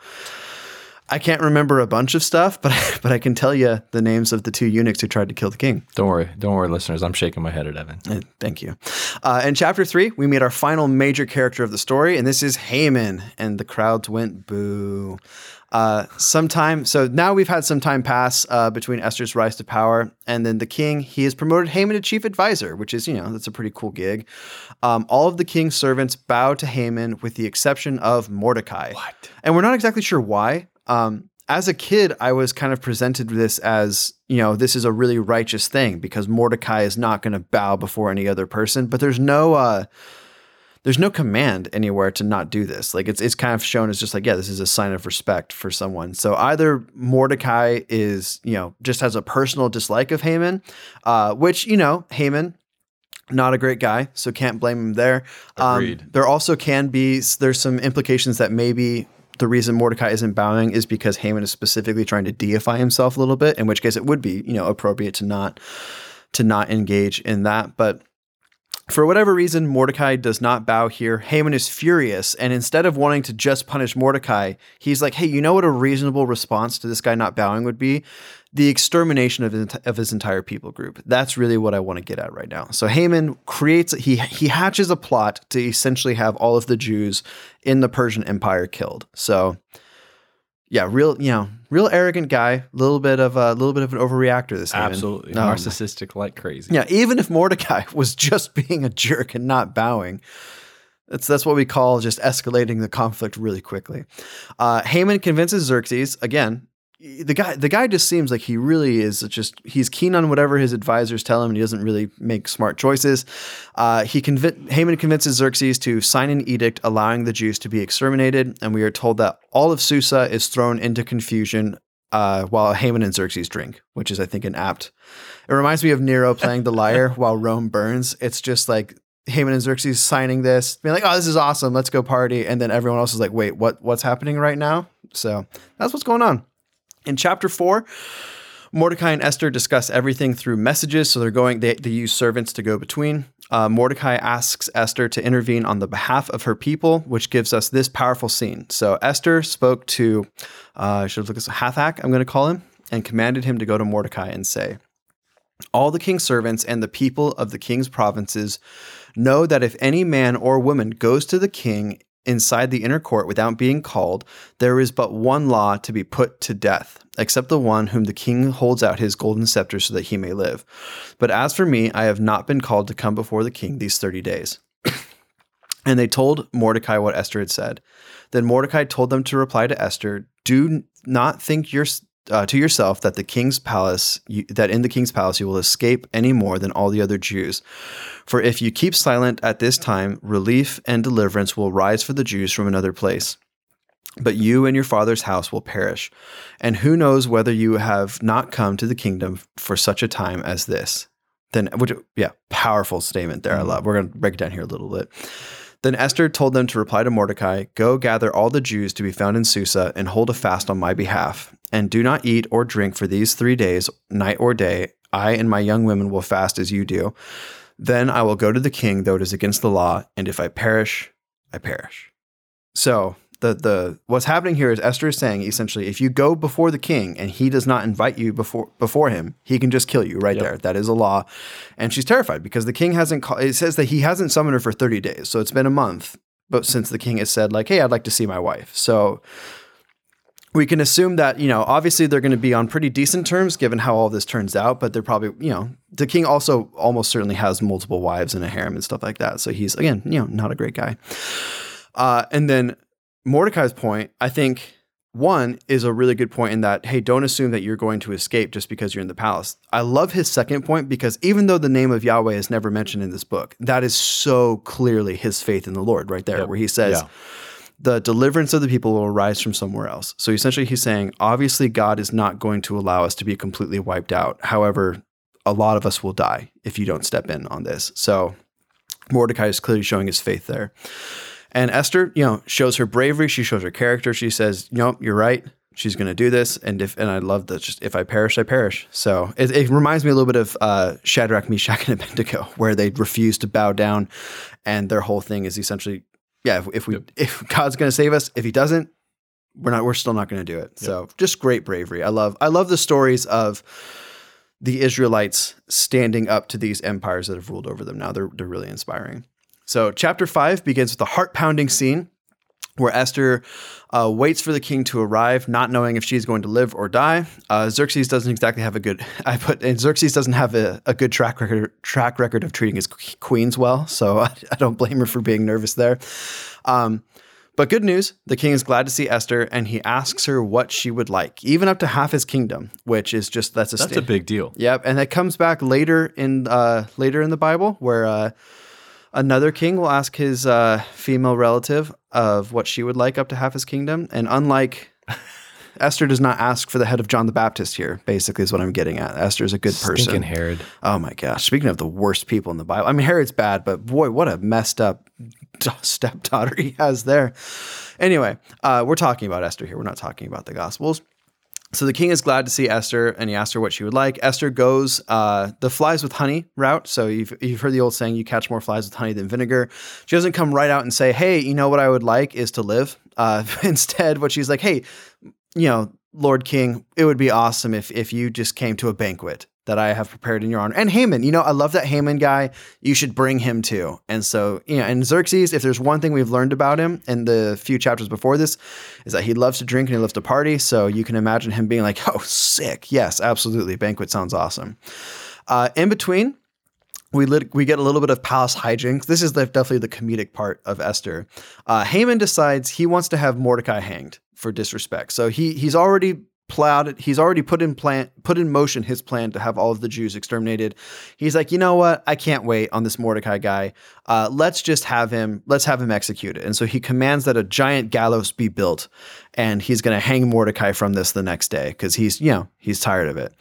I can't remember a bunch of stuff, but but I can tell you the names of the two eunuchs who tried to kill the king. Don't worry, don't worry, listeners. I'm shaking my head at Evan. Uh, Thank you. Uh, in chapter three, we meet our final major character of the story, and this is Haman. And the crowds went boo. Uh, sometime, so now we've had some time pass uh, between Esther's rise to power and then the king. He has promoted Haman to chief advisor, which is, you know, that's a pretty cool gig. Um, all of the king's servants bow to Haman with the exception of Mordecai. What? And we're not exactly sure why. Um, as a kid, I was kind of presented with this as, you know, this is a really righteous thing because Mordecai is not going to bow before any other person. But there's no, uh, there's no command anywhere to not do this. Like it's it's kind of shown as just like, yeah, this is a sign of respect for someone. So either Mordecai is, you know, just has a personal dislike of Haman, uh, which, you know, Haman, not a great guy, so can't blame him there. Agreed. Um, there also can be there's some implications that maybe the reason Mordecai isn't bowing is because Haman is specifically trying to deify himself a little bit, in which case it would be, you know, appropriate to not to not engage in that. But for whatever reason, Mordecai does not bow here. Haman is furious, and instead of wanting to just punish Mordecai, he's like, "Hey, you know what a reasonable response to this guy not bowing would be? The extermination of his, of his entire people group. That's really what I want to get at right now." So Haman creates he he hatches a plot to essentially have all of the Jews in the Persian Empire killed. So yeah, real you know, real arrogant guy. a Little bit of a little bit of an overreactor. This Haman. Absolutely. Um, Narcissistic like crazy. yeah, even if Mordecai was just being a jerk and not bowing, That's that's what we call just escalating the conflict really quickly. Uh, Haman convinces Xerxes again. The guy, the guy just seems like he really is just he's keen on whatever his advisors tell him, and he doesn't really make smart choices. Uh, he conv- Haman convinces Xerxes to sign an edict allowing the Jews to be exterminated, and we are told that all of Susa is thrown into confusion uh, while Haman and Xerxes drink, which is, I think, an apt. It reminds me of Nero playing the lyre while Rome burns. It's just like Haman and Xerxes signing this, being like, "Oh, this is awesome, let's go party," and then everyone else is like, "Wait, what? What's happening right now?" So that's what's going on. In chapter four, Mordecai and Esther discuss everything through messages. So they're going, they, they use servants to go between. Uh, Mordecai asks Esther to intervene on the behalf of her people, which gives us this powerful scene. So Esther spoke to, uh, I should look at Hathach, I'm going to call him, and commanded him to go to Mordecai and say, all the king's servants and the people of the king's provinces know that if any man or woman goes to the king inside the inner court without being called, there is but one law to be put to death, except the one whom the king holds out his golden scepter so that he may live. But as for me, I have not been called to come before the king these 30 days. and they told Mordecai what Esther had said. Then Mordecai told them to reply to Esther, Do not think your uh, to yourself that the king's palace you, that in the king's palace you will escape any more than all the other Jews. For if you keep silent at this time, relief and deliverance will rise for the Jews from another place. But you and your father's house will perish. And who knows whether you have not come to the kingdom for such a time as this? Then, which, yeah, powerful statement there. I love. We're going to break it down here a little bit. Then Esther told them to reply to Mordecai Go gather all the Jews to be found in Susa and hold a fast on my behalf. And do not eat or drink for these three days, night or day. I and my young women will fast as you do. Then I will go to the king, though it is against the law. And if I perish, I perish. So the the what's happening here is Esther is saying essentially, if you go before the king and he does not invite you before before him, he can just kill you right Yep. there. That is a law, and she's terrified because the king hasn't. Call, it says that he hasn't summoned her for thirty days, so it's been a month. But since the king has said like, hey, I'd like to see my wife, so we can assume that you know obviously they're going to be on pretty decent terms given how all this turns out but they're probably you know the king also almost certainly has multiple wives and a harem and stuff like that so he's again you know not a great guy uh, and then mordecai's point i think one is a really good point in that hey don't assume that you're going to escape just because you're in the palace i love his second point because even though the name of yahweh is never mentioned in this book that is so clearly his faith in the lord right there Yep. where he says Yeah. the deliverance of the people will arise from somewhere else. So essentially, he's saying, obviously, God is not going to allow us to be completely wiped out. However, a lot of us will die if you don't step in on this. So Mordecai is clearly showing his faith there. And Esther, you know, shows her bravery. She shows her character. She says, know, you're right. She's going to do this. And if, and I love that just if I perish, I perish. So it, it reminds me a little bit of uh, Shadrach, Meshach, and Abednego, where they refuse to bow down. And their whole thing is essentially, yeah, if, if we, if God's going to save us, if he doesn't, we're not, we're still not going to do it. So just great bravery. I love, I love the stories of the Israelites standing up to these empires that have ruled over them now. They're, they're really inspiring. So, chapter five begins with a heart pounding scene where Esther uh, waits for the king to arrive, not knowing if she's going to live or die. Uh, Xerxes doesn't exactly have a good. I put and Xerxes doesn't have a, a good track record track record of treating his queens well, so I, I don't blame her for being nervous there. Um, but good news, the king is glad to see Esther, and he asks her what she would like, even up to half his kingdom, which is just that's a That's a big deal. Yep, and that comes back later in uh, later in the Bible, where uh, another king will ask his uh, female relative of what she would like up to half his kingdom, and unlike Esther, does not ask for the head of John the Baptist here. Basically, is what I'm getting at. Esther is a good person. Stinking Herod. Oh my gosh! Speaking of the worst people in the Bible, I mean Herod's bad, but boy, what a messed up stepdaughter he has there. Anyway, uh, we're talking about Esther here. We're not talking about the Gospels. So the king is glad to see Esther, and he asks her what she would like. Esther goes uh, the flies with honey route. So you've, you've heard the old saying, "You catch more flies with honey than vinegar." She doesn't come right out and say, "Hey, you know what I would like is to live." Uh, instead, what she's like, "Hey, you know, Lord King, it would be awesome if if you just came to a banquet that I have prepared in your honor. And Haman, you know, I love that Haman guy. You should bring him too. And so, you know, and Xerxes, if there's one thing we've learned about him in the few chapters before this, is that he loves to drink and he loves to party. So you can imagine him being like, oh, sick. Yes, absolutely. Banquet sounds awesome. Uh, in between, we lit, we get a little bit of palace hijinks. This is definitely the comedic part of Esther. Uh, Haman decides he wants to have Mordecai hanged for disrespect. So he he's already plowed. He's already put in plan put in motion his plan to have all of the Jews exterminated. He's like, you know what? I can't wait on this Mordecai guy. Uh, let's just have him. Let's have him executed. And so he commands that a giant gallows be built, and he's going to hang Mordecai from this the next day because he's you know he's tired of it.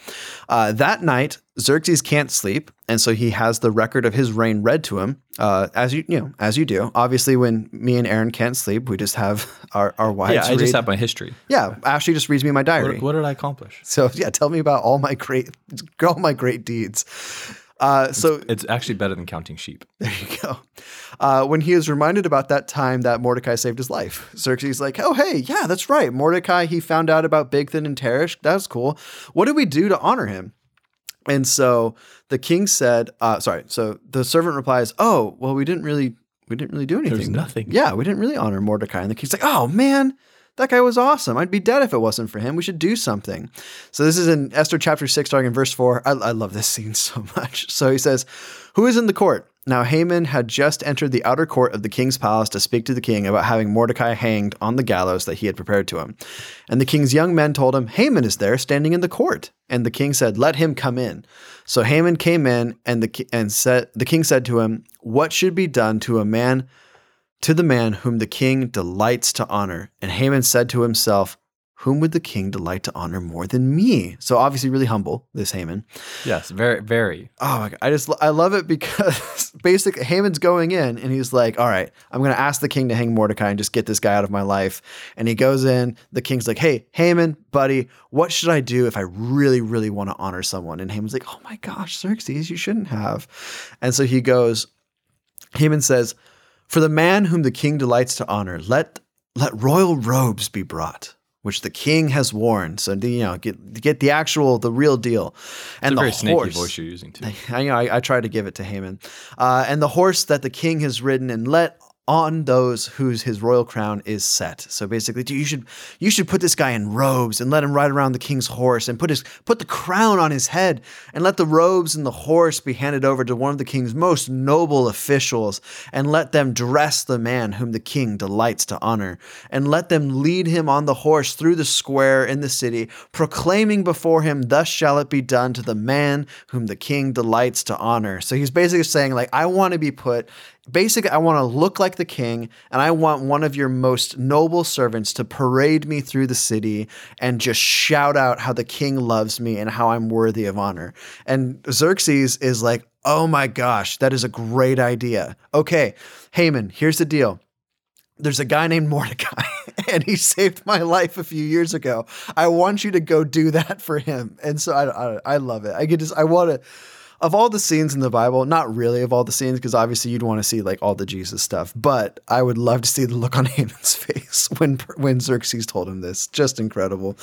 Uh, that night, Xerxes can't sleep, and so he has the record of his reign read to him, uh, as you you know as you do. Obviously, when me and Aaron can't sleep, we just have our our wives. Yeah, I read. just have my history. Yeah, Ashley just reads me my diary. What, what did I accomplish? So yeah, tell me about all my great, all my great deeds. Uh, so It's actually better than counting sheep. there you go. Uh, when he is reminded about that time that Mordecai saved his life, Xerxes is like, "Oh hey, yeah, that's right. Mordecai. He found out about Bigthan and Teresh. That's cool. What did we do to honor him?" And so the king said, uh, "Sorry." So the servant replies, "Oh, well, we didn't really, we didn't really do anything. nothing. Yeah, we didn't really honor Mordecai." And the king's like, "Oh man." That guy was awesome. I'd be dead if it wasn't for him. We should do something. So this is in Esther chapter six, starting in verse four. I, I love this scene so much. So he says, "Who is in the court?" Now Haman had just entered the outer court of the king's palace to speak to the king about having Mordecai hanged on the gallows that he had prepared to him. And the king's young men told him, Haman is there standing in the court. And the king said, Let him come in. So Haman came in, and the and said the king said to him, What should be done to a man to the man whom the king delights to honor? And Haman said to himself, Whom would the king delight to honor more than me? So obviously really humble, this Haman. Yes, very, very. Oh my god, I just I love it because basically Haman's going in and he's like, "All right, I'm going to ask the king to hang Mordecai and just get this guy out of my life." And he goes in. The king's like, "Hey, Haman, buddy, what should I do if I really, really want to honor someone?" And Haman's like, "Oh my gosh, Xerxes, you shouldn't have." And so he goes. Haman says, "For the man whom the king delights to honor, let let royal robes be brought." Which the king has worn, so you know, get get the actual, the real deal, and the very snaky horse. voice you're using too. I, you know, I, I try to give it to Haman. Uh, and the horse that the king has ridden, and let on those whose his royal crown is set. So basically, you should you should put this guy in robes and let him ride around the king's horse, and put his put the crown on his head, and let the robes and the horse be handed over to one of the king's most noble officials, and let them dress the man whom the king delights to honor, and let them lead him on the horse through the square in the city, proclaiming before him, "Thus shall it be done to the man whom the king delights to honor." So he's basically saying, like, I want to be put basically, I want to look like the king, and I want one of your most noble servants to parade me through the city and just shout out how the king loves me and how I'm worthy of honor. And Xerxes is like, oh my gosh, that is a great idea. Okay, Haman, here's the deal. There's a guy named Mordecai, and he saved my life a few years ago. I want you to go do that for him. And so I, I, I love it. I get just, I want to of all the scenes in the Bible, not really of all the scenes, because obviously you'd want to see like all the Jesus stuff, but I would love to see the look on Haman's face when when Xerxes told him this. Just incredible.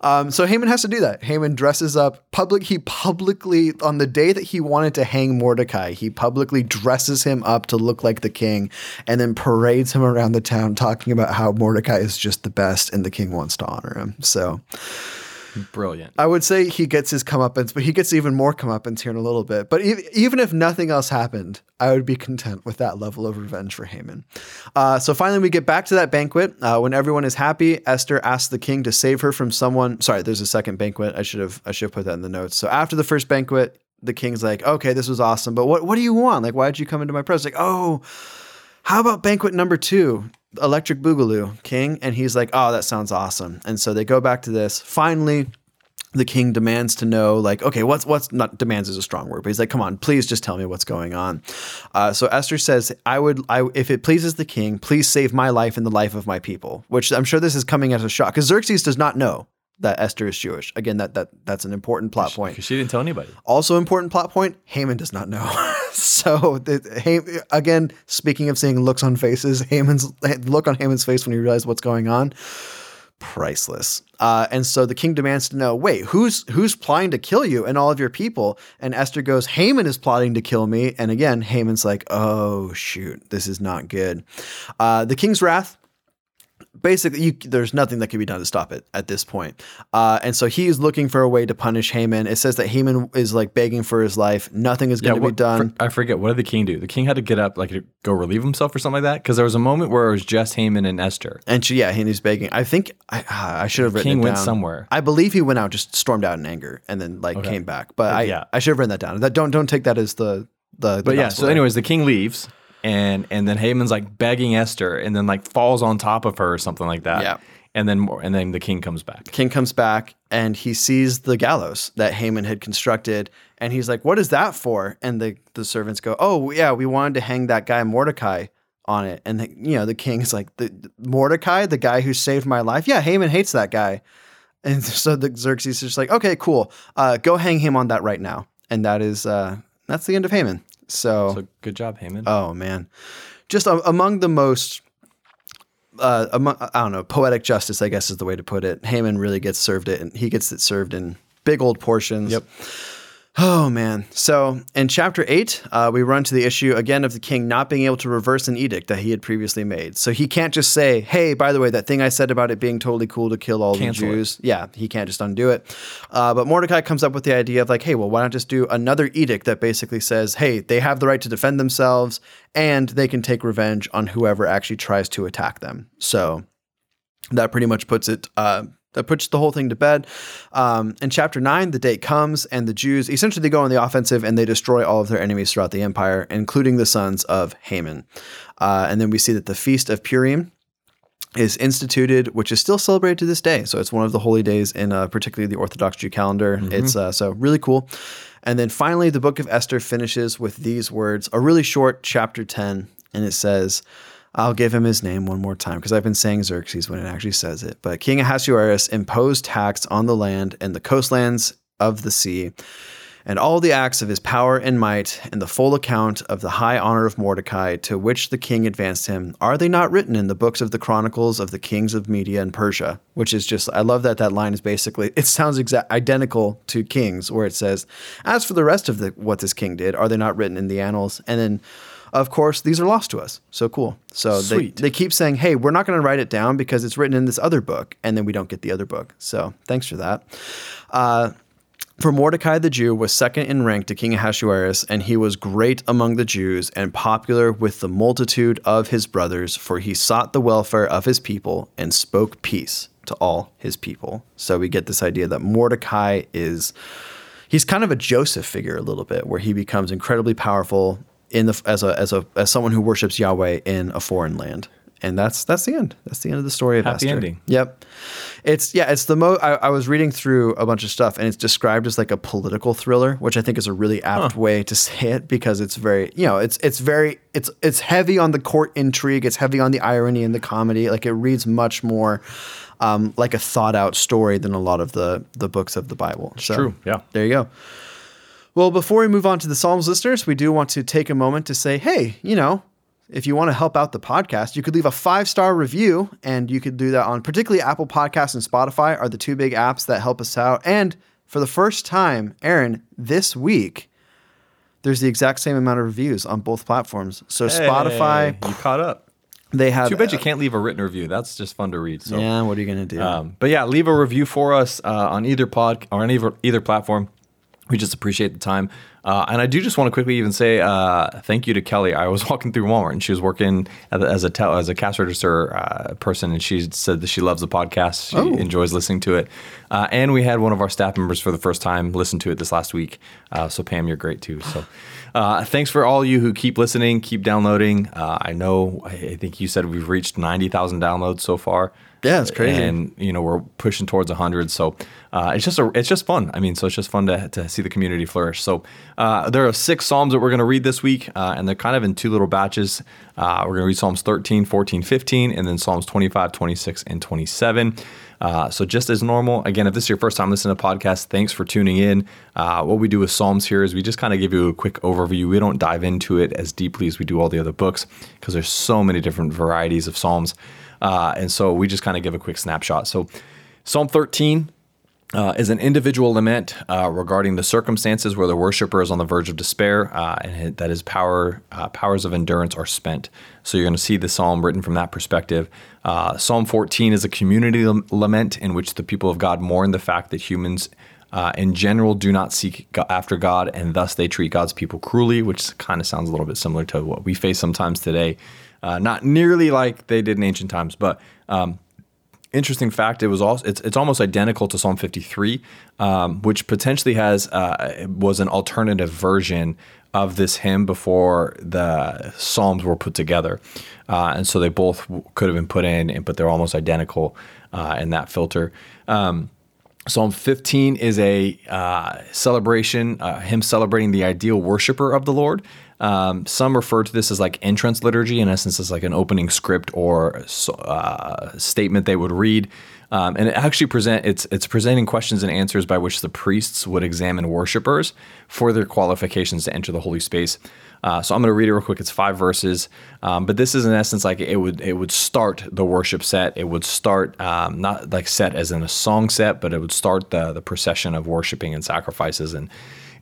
Um, so Haman has to do that. Haman dresses up public. He publicly on the day that he wanted to hang Mordecai, he publicly dresses him up to look like the king, and then parades him around the town talking about how Mordecai is just the best and the king wants to honor him. So. Brilliant. I would say he gets his comeuppance, but he gets even more comeuppance here in a little bit. But e- even if nothing else happened, I would be content with that level of revenge for Haman. Uh, so finally, we get back to that banquet. Uh, when everyone is happy, Esther asks the king to save her from someone. Sorry, there's a second banquet. I should have I should have put that in the notes. So after the first banquet, the king's like, "Okay, this was awesome, but what what do you want? Like, why did you come into my presence?" Like, "Oh, how about banquet number two? Electric Boogaloo, King. And he's like, oh, that sounds awesome. And so they go back to this. Finally, the king demands to know, like, okay, what's what's not demands is a strong word, but he's like, come on, please just tell me what's going on. Uh, so Esther says, I would, I if it pleases the king, please save my life and the life of my people. Which I'm sure this is coming as a shock because Xerxes does not know that Esther is Jewish. Again, that that that's an important plot point. Because she didn't tell anybody. Also important plot point, Haman does not know. so the, again, speaking of seeing looks on faces, Haman's look on Haman's face when he realized what's going on, priceless. Uh, and so the king demands to know, wait, who's who's plotting to kill you and all of your people? And Esther goes, Haman is plotting to kill me. And again, Haman's like, oh shoot, this is not good. Uh, the king's wrath basically you, there's nothing that can be done to stop it at this point. Uh, and so he's looking for a way to punish Haman. It says that Haman is like begging for his life. Nothing is going to be done. for- I forget. What did the king do? The king had to get up, like to go relieve himself or something like that. Because there was a moment where it was just Haman and Esther. and she, yeah, he's begging. I think I, ah, I should have written king it went down. somewhere. I believe he went out, just stormed out in anger, and then like came back. But I, yeah. I should have written that down. That don't don't take that as the the. the But yeah. So, anyways, the king leaves, and and then Haman's like begging Esther, and then like falls on top of her or something like that. Yeah. And then more, and then the king comes back. King comes back and he sees the gallows that Haman had constructed, and he's like, "What is that for?" And the the servants go, "Oh yeah, we wanted to hang that guy Mordecai on it." And the, you know the king is like, "The Mordecai, the guy who saved my life? Yeah, Haman hates that guy." And so the Xerxes is just like, "Okay, cool, uh, go hang him on that right now." And that is uh, that's the end of Haman. So, So good job, Haman. oh man, just a, among the most. Uh, among, I don't know, poetic justice, I guess is the way to put it. Haman really gets served it, and he gets it served in big old portions. Yep. Oh man. So in chapter eight, uh, we run to the issue again of the king not being able to reverse an edict that he had previously made. So he can't just say, "Hey, by the way, that thing I said about it being totally cool to kill all Cancel the Jews." Yeah, he can't just undo it. Uh, but Mordecai comes up with the idea of like, "Hey, well, why not just do another edict that basically says, hey, they have the right to defend themselves and they can take revenge on whoever actually tries to attack them." So that pretty much puts it uh, that puts the whole thing to bed. Um, in chapter nine, the date comes, and the Jews essentially they go on the offensive and they destroy all of their enemies throughout the empire, including the sons of Haman. Uh, and then we see that the feast of Purim is instituted, which is still celebrated to this day. So it's one of the holy days in uh, particularly the Orthodox Jew calendar. It's uh, so really cool. And then finally, the book of Esther finishes with these words, a really short chapter 10, and it says, I'll give him his name one more time because I've been saying Xerxes when it actually says it. But King Ahasuerus imposed tax on the land and the coastlands of the sea, and all the acts of his power and might, and the full account of the high honor of Mordecai to which the king advanced him, are they not written in the books of the chronicles of the kings of Media and Persia? Which is just, I love that that line is basically, it sounds exact identical to Kings, where it says, as for the rest of the what this king did, are they not written in the annals? And then of course, these are lost to us. So cool. So they, they keep saying, hey, we're not going to write it down because it's written in this other book. And then we don't get the other book. So thanks for that. Uh, for Mordecai the Jew was second in rank to King Ahasuerus, and he was great among the Jews and popular with the multitude of his brothers, for he sought the welfare of his people and spoke peace to all his people. So we get this idea that Mordecai is he's kind of a Joseph figure a little bit, where he becomes incredibly powerful in the as a as a as someone who worships Yahweh in a foreign land. And that's that's the end. That's the end of the story of Happy Esther. ending. Yep. It's yeah, it's the most I, I was reading through a bunch of stuff and it's described as like a political thriller, which I think is a really apt way to say it because it's very you know, it's it's very it's it's heavy on the court intrigue, it's heavy on the irony and the comedy. Like it reads much more um, like a thought out story than a lot of the the books of the Bible. so true, yeah. There you go. Well, before we move on to the Psalms listeners, we do want to take a moment to say, hey, you know, if you want to help out the podcast, you could leave a five star review, and you could do that on particularly Apple Podcasts and Spotify are the two big apps that help us out. And for the first time, Aaron, this week, there's the exact same amount of reviews on both platforms. So Spotify, you caught up. they have. Too bad you can't leave a written review. That's just fun to read. So, Yeah, what are you gonna do? um, but yeah, leave a review for us uh, on either pod or on either, either platform. We just appreciate the time. Uh, and I do just want to quickly even say uh, thank you to Kelly. I was walking through Walmart and she was working as a- as a tel- as a cash register uh, person, and she said that she loves the podcast. She Oh. enjoys listening to it. Uh, and we had one of our staff members for the first time listen to it this last week. Uh, so Pam, you're great too. So uh, thanks for all you who keep listening, keep downloading. Uh, I know I I think you said we've reached ninety thousand downloads so far. Yeah, it's crazy. And you know we're pushing towards 100 so uh, it's just a, it's just fun. I mean so it's just fun to, to see the community flourish. So uh, there are six psalms that we're going to read this week uh, and they're kind of in two little batches. Uh, we're going to read psalms 13 14 15 and then psalms 25 26 and 27 uh, so just as normal again if this is your first time listening to podcast, thanks for tuning in. Uh, what we do with psalms here is we just kind of give you a quick overview. We don't dive into it as deeply as we do all the other books because there's so many different varieties of psalms uh, and so we just kind of give a quick snapshot. So, Psalm 13 uh, is an individual lament uh, regarding the circumstances where the worshiper is on the verge of despair uh, and that his power uh, powers of endurance are spent. So you're going to see the psalm written from that perspective. Uh, psalm 14 is a community lament in which the people of God mourn the fact that humans. Uh, in general, do not seek after God, and thus they treat God's people cruelly, which kind of sounds a little bit similar to what we face sometimes today. Not nearly like they did in ancient times, but um, interesting fact it was also it's, it's almost identical to psalm 53 um, which potentially has uh, was an alternative version of this hymn before the psalms were put together uh, and so they both could have been put in but they're almost identical uh, in that filter um, Psalm 15 is a uh, celebration, uh, hymn celebrating the ideal worshiper of the Lord. Um, some refer to this as like entrance liturgy, in essence, as like an opening script or uh, statement they would read. Um, and it actually present it's it's presenting questions and answers by which the priests would examine worshipers for their qualifications to enter the holy space. Uh, so I'm going to read it real quick. It's five verses, um, but this is in essence like it would it would start the worship set. It would start um, not like set as in a song set, but it would start the the procession of worshiping and sacrifices and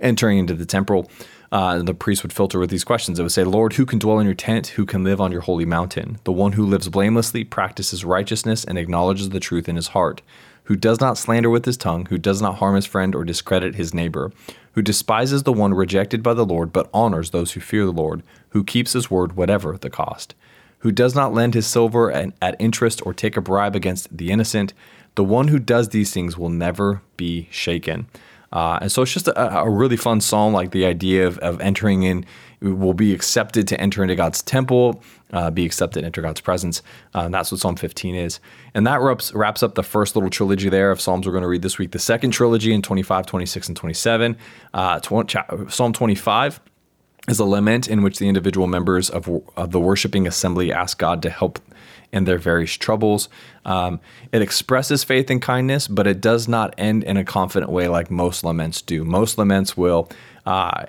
entering into the temple uh, the priest would filter with these questions. It would say, Lord, who can dwell in your tent? Who can live on your holy mountain? The one who lives blamelessly, practices righteousness, and acknowledges the truth in his heart, who does not slander with his tongue, who does not harm his friend or discredit his neighbor, who despises the one rejected by the Lord, but honors those who fear the Lord, who keeps his word whatever the cost, who does not lend his silver at interest or take a bribe against the innocent. The one who does these things will never be shaken. Uh, and so it's just a, a, really fun psalm, like the idea of, of entering in, will be accepted to enter into God's temple, uh, be accepted into God's presence. Uh, that's what Psalm 15 is. And that wraps, wraps up the first little trilogy there of Psalms we're going to read this week. The second trilogy in 25, 26, and 27. Uh, tw- Psalm 25 is a lament in which the individual members of, of the worshiping assembly ask God to help in their various troubles. Um, it expresses faith and kindness, but it does not end in a confident way like most laments do. Most laments will. Uh,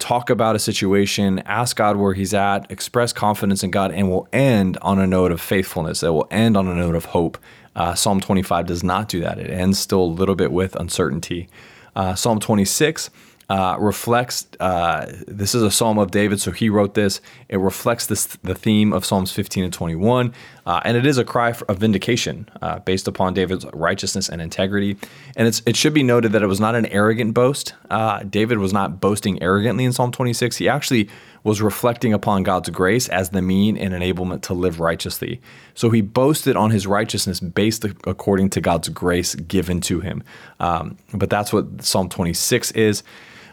talk about a situation, ask God where He's at, express confidence in God, and will end on a note of faithfulness. It will end on a note of hope. Uh, Psalm 25 does not do that. It ends still a little bit with uncertainty. Uh, Psalm 26 uh, reflects uh, this is a psalm of David, so he wrote this. It reflects this the theme of Psalms 15 and 21, uh, and it is a cry of vindication uh, based upon David's righteousness and integrity. And it should be noted that it was not an arrogant boast. Uh, David was not boasting arrogantly in Psalm 26. He actually was reflecting upon God's grace as the mean and enablement to live righteously. So he boasted on his righteousness based according to God's grace given to him. Um, but that's what Psalm 26 is.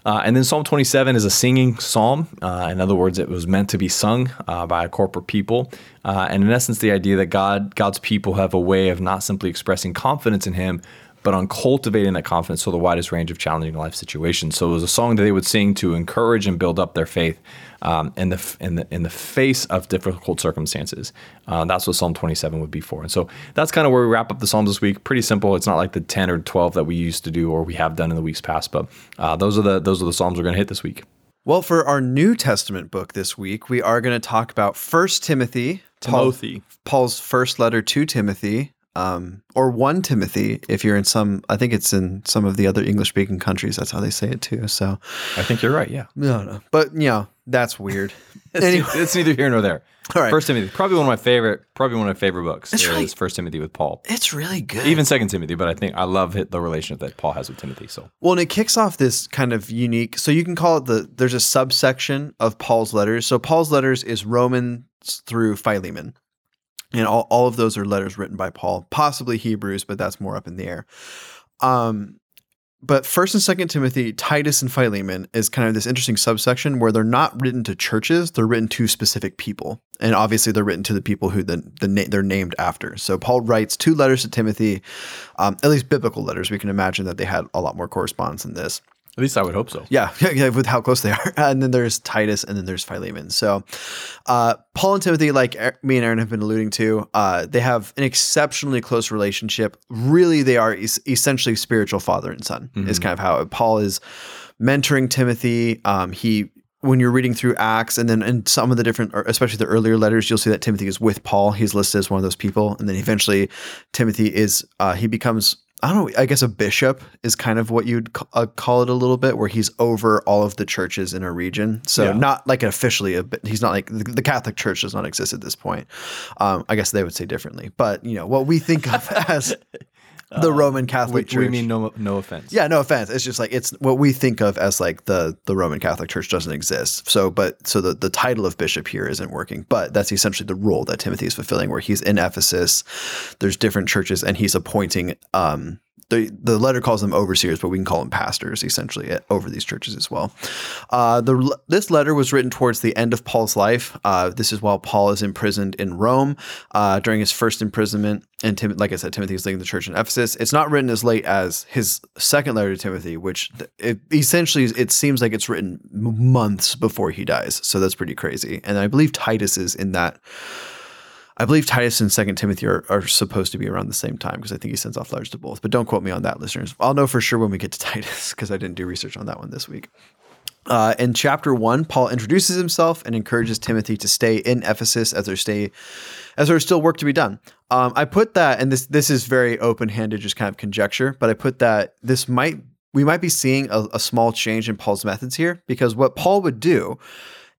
Uh, and then Psalm 27 is a singing psalm. Uh, in other words, it was meant to be sung uh, by a corporate people. Uh, and in essence, the idea that God, God's people have a way of not simply expressing confidence in Him, but on cultivating that confidence for the widest range of challenging life situations. So it was a song that they would sing to encourage and build up their faith um, in the in the in the face of difficult circumstances. Uh, that's what Psalm 27 would be for. And so that's kind of where we wrap up the Psalms this week. Pretty simple. It's not like the 10 or 12 that we used to do or we have done in the weeks past, but uh, those are the those are the Psalms we're going to hit this week. Well, for our New Testament book this week, we are going to talk about First Timothy, Timothy, Paul, Paul's first letter to Timothy, um, or one Timothy if you're in some. I think it's in some of the other English speaking countries. That's how they say it too. So I think you're right. Yeah. No, no, but you know that's weird. it's, anyway. it's neither here nor there. All right. First Timothy, probably one of my favorite, probably one of my favorite books. It's really, First Timothy with Paul. It's really good. Even Second Timothy, but I think I love the relationship that Paul has with Timothy. So well, and it kicks off this kind of unique. So you can call it the. There's a subsection of Paul's letters. So Paul's letters is Romans through Philemon. And all, all of those are letters written by Paul, possibly Hebrews, but that's more up in the air. Um, but first and second Timothy, Titus and Philemon is kind of this interesting subsection where they're not written to churches, they're written to specific people. And obviously they're written to the people who the, the na- they're named after. So Paul writes two letters to Timothy, um, at least biblical letters. We can imagine that they had a lot more correspondence than this. At least I would hope so. Yeah, yeah, with how close they are. And then there's Titus, and then there's Philemon. So, uh, Paul and Timothy, like me and Aaron have been alluding to, uh, they have an exceptionally close relationship. Really, they are es- essentially spiritual father and son. Mm-hmm. Is kind of how Paul is mentoring Timothy. Um, he when you're reading through Acts and then in some of the different, especially the earlier letters, you'll see that Timothy is with Paul. He's listed as one of those people, and then eventually Timothy is uh, he becomes I don't know, I guess a bishop is kind of what you'd ca- uh, call it a little bit, where he's over all of the churches in a region. So Yeah. not like officially, a, he's not like the, the Catholic Church does not exist at this point. Um, I guess they would say differently, but you know what we think of as the Roman We, Catholic Church. we mean no no offense. Yeah, no offense. It's just like it's what we think of as like the the Roman Catholic Church doesn't exist. So, but so the the title of bishop here isn't working, but that's essentially the role that Timothy is fulfilling, where he's in Ephesus. There's different churches, and he's appointing. Um, the the letter calls them overseers, but we can call them pastors essentially at, over these churches as well. Uh, the this letter was written towards the end of Paul's life. Uh, this is while Paul is imprisoned in Rome uh, during his first imprisonment. And Tim, like I said, Timothy is leading the church in Ephesus. It's not written as late as his second letter to Timothy, which it, essentially it seems like it's written months before he dies. So that's pretty crazy. And I believe Titus is in that. I believe Titus and Second Timothy are, are supposed to be around the same time because I think he sends off letters to both. But don't quote me on that, listeners. I'll know for sure when we get to Titus because I didn't do research on that one this week. Uh, in chapter one, Paul introduces himself and encourages Timothy to stay in Ephesus as there stay as there's still work to be done. Um, I put that, and this this is very open handed, just kind of conjecture, but I put that this might we might be seeing a, a small change in Paul's methods here because what Paul would do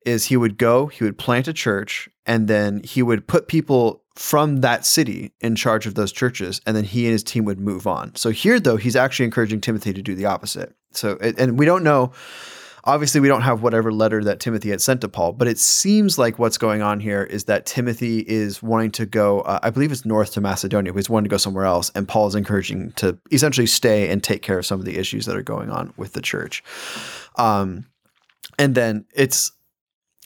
is he would go, he would plant a church, and then he would put people from that city in charge of those churches, and then he and his team would move on. So here, though, he's actually encouraging Timothy to do the opposite. So, and we don't know. Obviously, we don't have whatever letter that Timothy had sent to Paul, but it seems like what's going on here is that Timothy is wanting to go, uh, I believe it's north to Macedonia, but he's wanting to go somewhere else. And Paul is encouraging to essentially stay and take care of some of the issues that are going on with the church. Um, and then it's,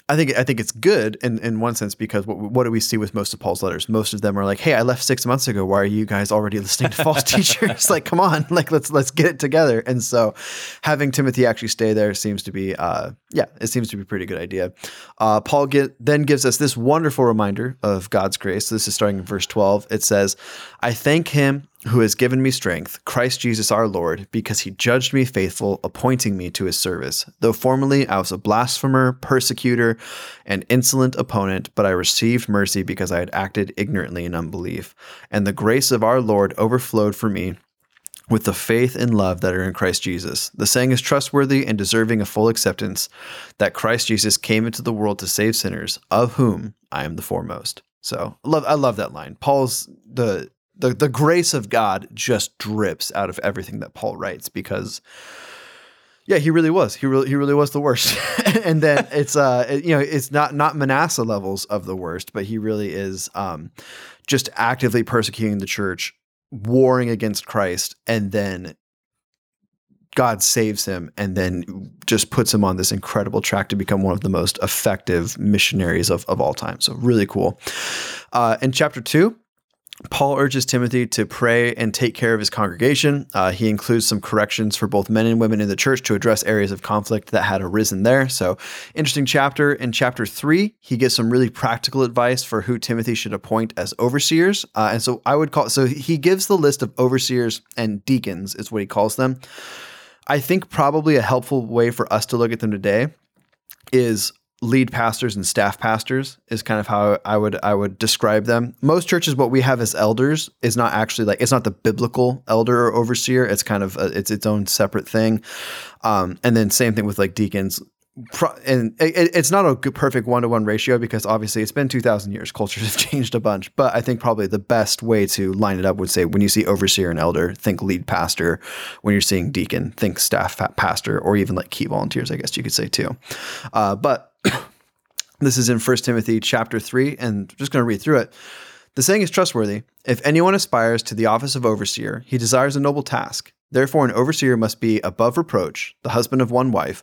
I think I think it's good in, in one sense because what, what do we see with most of Paul's letters? Most of them are like, "Hey, I left six months ago. Why are you guys already listening to false teachers? like, come on, like let's let's get it together." And so, having Timothy actually stay there seems to be, uh, yeah, it seems to be a pretty good idea. Uh, Paul get, then gives us this wonderful reminder of God's grace. So this is starting in verse twelve. It says, "I thank Him." Who has given me strength, Christ Jesus our Lord, because he judged me faithful, appointing me to his service. Though formerly I was a blasphemer, persecutor, and insolent opponent, but I received mercy because I had acted ignorantly in unbelief. And the grace of our Lord overflowed for me with the faith and love that are in Christ Jesus. The saying is trustworthy and deserving of full acceptance that Christ Jesus came into the world to save sinners, of whom I am the foremost. So I love I love that line. Paul's the the the grace of God just drips out of everything that Paul writes because yeah, he really was. He really he really was the worst. and then it's uh you know, it's not not Manasseh levels of the worst, but he really is um just actively persecuting the church, warring against Christ, and then God saves him and then just puts him on this incredible track to become one of the most effective missionaries of, of all time. So, really cool. Uh, in chapter two, Paul urges Timothy to pray and take care of his congregation. Uh, he includes some corrections for both men and women in the church to address areas of conflict that had arisen there. So, interesting chapter. In chapter three, he gives some really practical advice for who Timothy should appoint as overseers. Uh, and so, I would call so he gives the list of overseers and deacons, is what he calls them. I think probably a helpful way for us to look at them today is lead pastors and staff pastors is kind of how I would I would describe them. Most churches what we have as elders is not actually like it's not the biblical elder or overseer. It's kind of a, it's its own separate thing. Um, and then same thing with like deacons. And it, it's not a good, perfect one to one ratio because obviously it's been 2000 years. Cultures have changed a bunch. But I think probably the best way to line it up would say when you see overseer and elder, think lead pastor. When you're seeing deacon, think staff pastor, or even like key volunteers, I guess you could say too. Uh, but this is in 1 Timothy chapter 3, and I'm just going to read through it. The saying is trustworthy. If anyone aspires to the office of overseer, he desires a noble task. Therefore, an overseer must be above reproach, the husband of one wife,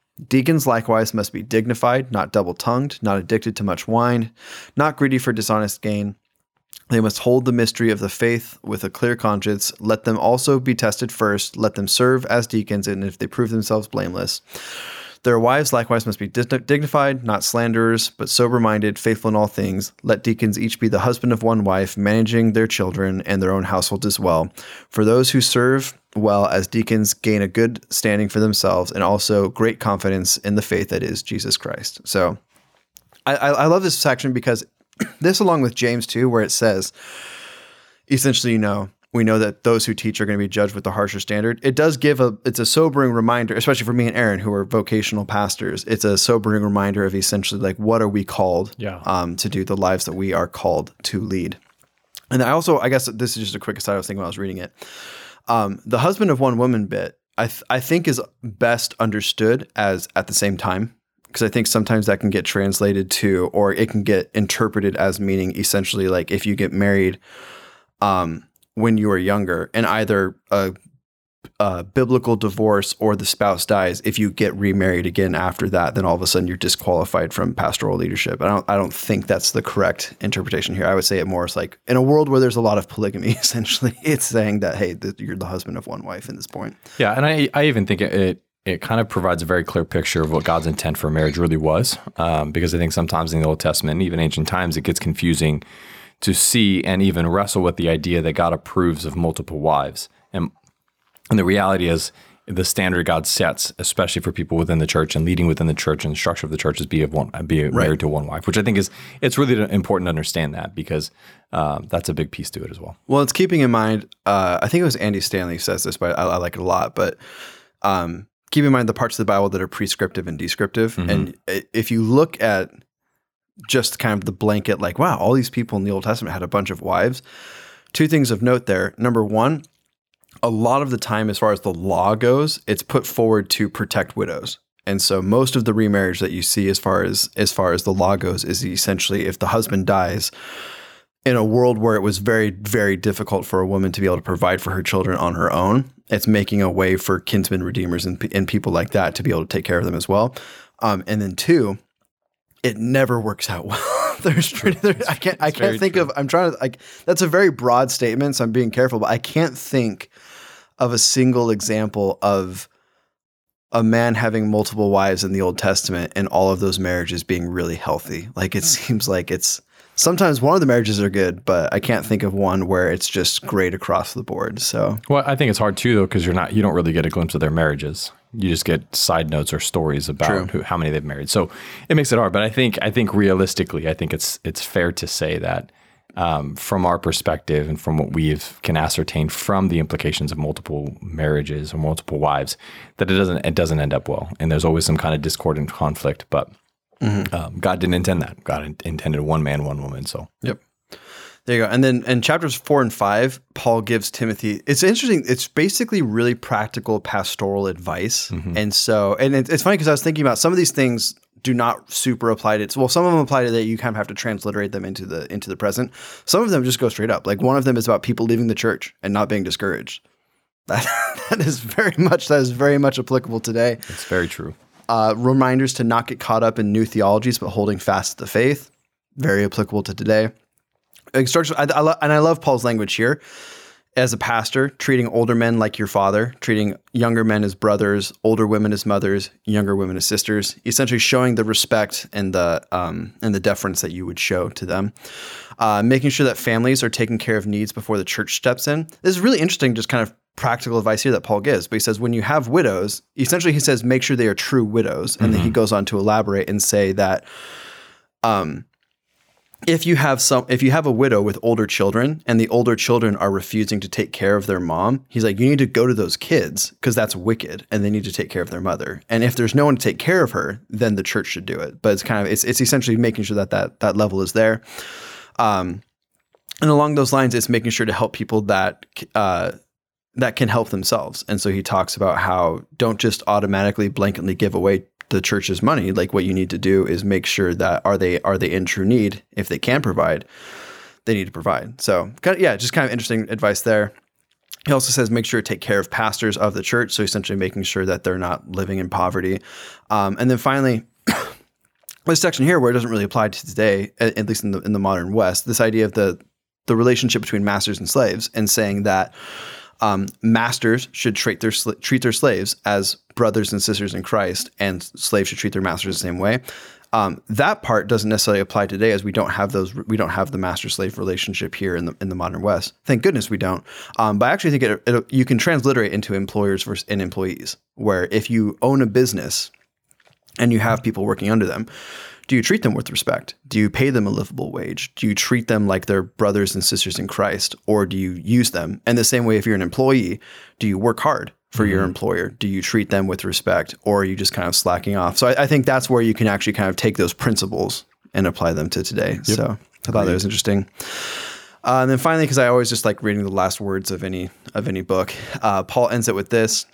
Deacons likewise must be dignified, not double tongued, not addicted to much wine, not greedy for dishonest gain, They must hold the mystery of the faith with a clear conscience. Let them also be tested first. Let them serve as deacons, and if they prove themselves blameless, their wives likewise must be dignified, not slanderers, but sober minded, faithful in all things. Let deacons each be the husband of one wife, managing their children and their own households as well. For those who serve well as deacons gain a good standing for themselves and also great confidence in the faith that is Jesus Christ. So I, I love this section because this, along with James 2, where it says, essentially, you know, we know that those who teach are going to be judged with the harsher standard. It does give a it's a sobering reminder, especially for me and Aaron, who are vocational pastors. It's a sobering reminder of essentially like what are we called yeah. um, to do, the lives that we are called to lead. And I also, I guess this is just a quick aside. I was thinking when I was reading it. Um, the husband of one woman bit, I th- I think is best understood as at the same time because I think sometimes that can get translated to, or it can get interpreted as meaning essentially like if you get married, um, when you are younger and either a, a, biblical divorce or the spouse dies if you get remarried again after that then all of a sudden you're disqualified from pastoral leadership i don't i don't think that's the correct interpretation here i would say it more is like in a world where there's a lot of polygamy essentially it's saying that hey you're the husband of one wife in this point yeah and i i even think it, it it kind of provides a very clear picture of what God's intent for marriage really was. Um, because I think sometimes in the Old Testament, even ancient times, it gets confusing to see and even wrestle with the idea that God approves of multiple wives. And, and the reality is, the standard God sets, especially for people within the church and leading within the church and the structure of the church, is be of one, be right. married to one wife, which I think is it's really important to understand that because uh, that's a big piece to it as well. Well, it's keeping in mind. Uh, I think it was Andy Stanley says this, but I, I like it a lot. But um, keep in mind the parts of the Bible that are prescriptive and descriptive, mm-hmm. and if you look at just kind of the blanket, like, wow, all these people in the Old Testament had a bunch of wives. Two things of note there. Number one, a lot of the time, as far as the law goes, it's put forward to protect widows. And so most of the remarriage that you see as far as as far as the law goes is essentially if the husband dies in a world where it was very very difficult for a woman to be able to provide for her children on her own, it's making a way for kinsmen redeemers and, and people like that to be able to take care of them as well. Um, and then two, it never works out well. there's, there's I can't I can't think true. of I'm trying to like that's a very broad statement, so I'm being careful, but I can't think of a single example of a man having multiple wives in the Old Testament and all of those marriages being really healthy. Like it seems like it's sometimes one of the marriages are good, but I can't think of one where it's just great across the board. So, well, I think it's hard too, though, because you're not, you don't really get a glimpse of their marriages. You just get side notes or stories about who, how many they've married. So it makes it hard. But I think, I think realistically, I think it's it's fair to say that um, from our perspective and from what we can ascertain from the implications of multiple marriages or multiple wives, that it doesn't it doesn't end up well, and there's always some kind of discord and conflict. But Mm-hmm. Um, God didn't intend that. God in- intended one man, one woman. So, yep. There you go. And then in chapters four and five, Paul gives Timothy. It's interesting. It's basically really practical pastoral advice. Mm-hmm. And so, and it, it's funny because I was thinking about some of these things do not super apply to it. Well, some of them apply to that. You kind of have to transliterate them into the into the present. Some of them just go straight up. Like one of them is about people leaving the church and not being discouraged. That that is very much that is very much applicable today. It's very true. Uh, reminders to not get caught up in new theologies, but holding fast to the faith. Very applicable to today. Instruction, I, I lo- and I love Paul's language here. As a pastor, treating older men like your father, treating younger men as brothers, older women as mothers, younger women as sisters, essentially showing the respect and the um, and the deference that you would show to them. Uh, making sure that families are taking care of needs before the church steps in. This is really interesting, just kind of practical advice here that Paul gives. But he says when you have widows, essentially he says make sure they are true widows, and mm-hmm. then he mm-hmm. goes on to elaborate and say that um, if you have some if you have a widow with older children and the older children are refusing to take care of their mom, he's like you need to go to those kids because that's wicked and they need to take care of their mother. And if there's no one to take care of her, then the church should do it. But it's kind of it's it's essentially making sure that that that level is there. Um, and along those lines, it's making sure to help people that uh, that can help themselves. And so he talks about how don't just automatically blanketly give away the church's money. Like what you need to do is make sure that are they are they in true need? If they can provide, they need to provide. So kind of, yeah, just kind of interesting advice there. He also says make sure to take care of pastors of the church. So essentially making sure that they're not living in poverty. Um, and then finally, this section here where it doesn't really apply to today, at least in the in the modern West, this idea of the the relationship between masters and slaves and saying that um, masters should treat their sl- treat their slaves as brothers and sisters in Christ, and slaves should treat their masters the same way. Um, that part doesn't necessarily apply today, as we don't have those. We don't have the master slave relationship here in the in the modern West. Thank goodness we don't. Um, but I actually think it, it, you can transliterate into employers versus and employees, where if you own a business and you have people working under them, do you treat them with respect? Do you pay them a livable wage? Do you treat them like they're brothers and sisters in Christ, or do you use them? And the same way, if you're an employee, do you work hard for your employer? Do you treat them with respect, or are you just kind of slacking off? So I, I think that's where you can actually kind of take those principles and apply them to today. So I thought that was interesting. Uh, and then finally, because I always just like reading the last words of any of any book, uh, Paul ends it with this.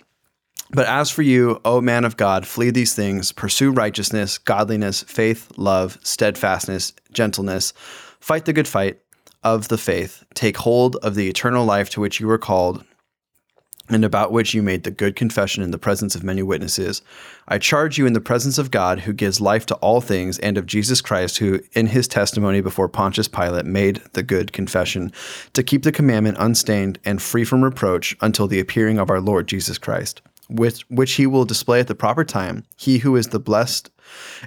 But as for you, O man of God, flee these things, pursue righteousness, godliness, faith, love, steadfastness, gentleness, fight the good fight of the faith, take hold of the eternal life to which you were called, and about which you made the good confession in the presence of many witnesses. I charge you in the presence of God, who gives life to all things, and of Jesus Christ, who in his testimony before Pontius Pilate made the good confession, to keep the commandment unstained and free from reproach until the appearing of our Lord Jesus Christ which which he will display at the proper time. He who is the blessed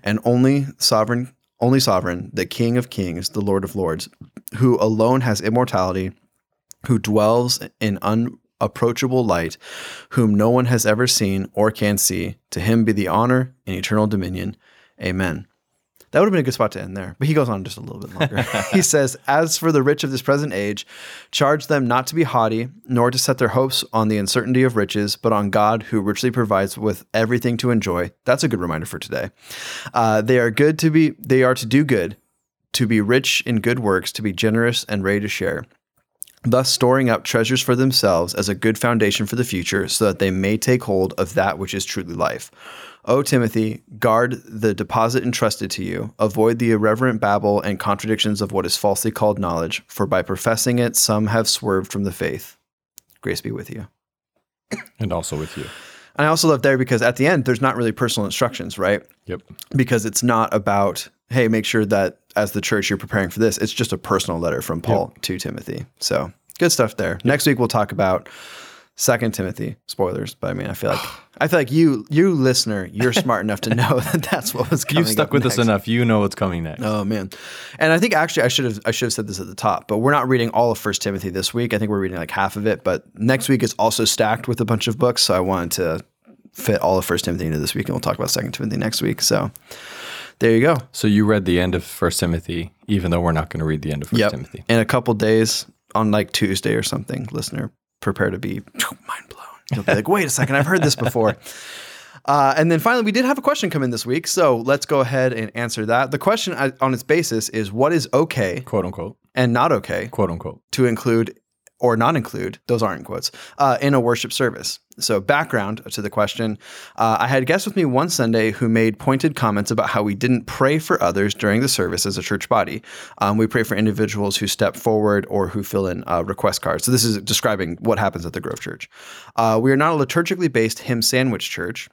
and only sovereign, only sovereign, the King of Kings, the Lord of Lords, who alone has immortality, who dwells in unapproachable light, whom no one has ever seen or can see. To him be the honor and eternal dominion. Amen. That would have been a good spot to end there. But he goes on just a little bit longer. he says, As for the rich of this present age, charge them not to be haughty, nor to set their hopes on the uncertainty of riches, but on God who richly provides with everything to enjoy. That's a good reminder for today. Uh, they are good to be, they are to do good, to be rich in good works, to be generous and ready to share thus storing up treasures for themselves as a good foundation for the future, so that they may take hold of that which is truly life. O Timothy, guard the deposit entrusted to you. Avoid the irreverent babble and contradictions of what is falsely called knowledge, for by professing it, some have swerved from the faith. Grace be with you. And also with you. And I also love there because at the end, there's not really personal instructions, right? Yep. Because it's not about, hey, make sure that as the church you're preparing for this. It's just a personal letter from Paul to Timothy. So good stuff there. Next week we'll talk about Second Timothy. Spoilers, but I mean, I feel like I feel like you, you listener, you're smart enough to know that that's what was coming. You've stuck with next. us enough. You know what's coming next. Oh man, and I think actually I should have I should have said this at the top, but we're not reading all of First Timothy this week. I think we're reading like half of it, but next week is also stacked with a bunch of books. So I wanted to fit all of First Timothy into this week, and we'll talk about Second Timothy next week. So there you go. So you read the end of First Timothy, even though we're not going to read the end of First Yep. Timothy. In a couple days, on like Tuesday or something, listener, prepare to be mind blown. You'll be like, wait a second, I've heard this before. Uh, and then finally, we did have a question come in this week. So let's go ahead and answer that. The question uh, on its basis is what is okay Quote unquote. and not okay Quote unquote. to include or not include, those aren't quotes, uh, in a worship service. So, background to the question uh, I had guests with me one Sunday who made pointed comments about how we didn't pray for others during the service as a church body. Um, we pray for individuals who step forward or who fill in uh, request cards. So, this is describing what happens at the Grove Church. Uh, we are not a liturgically based hymn sandwich church.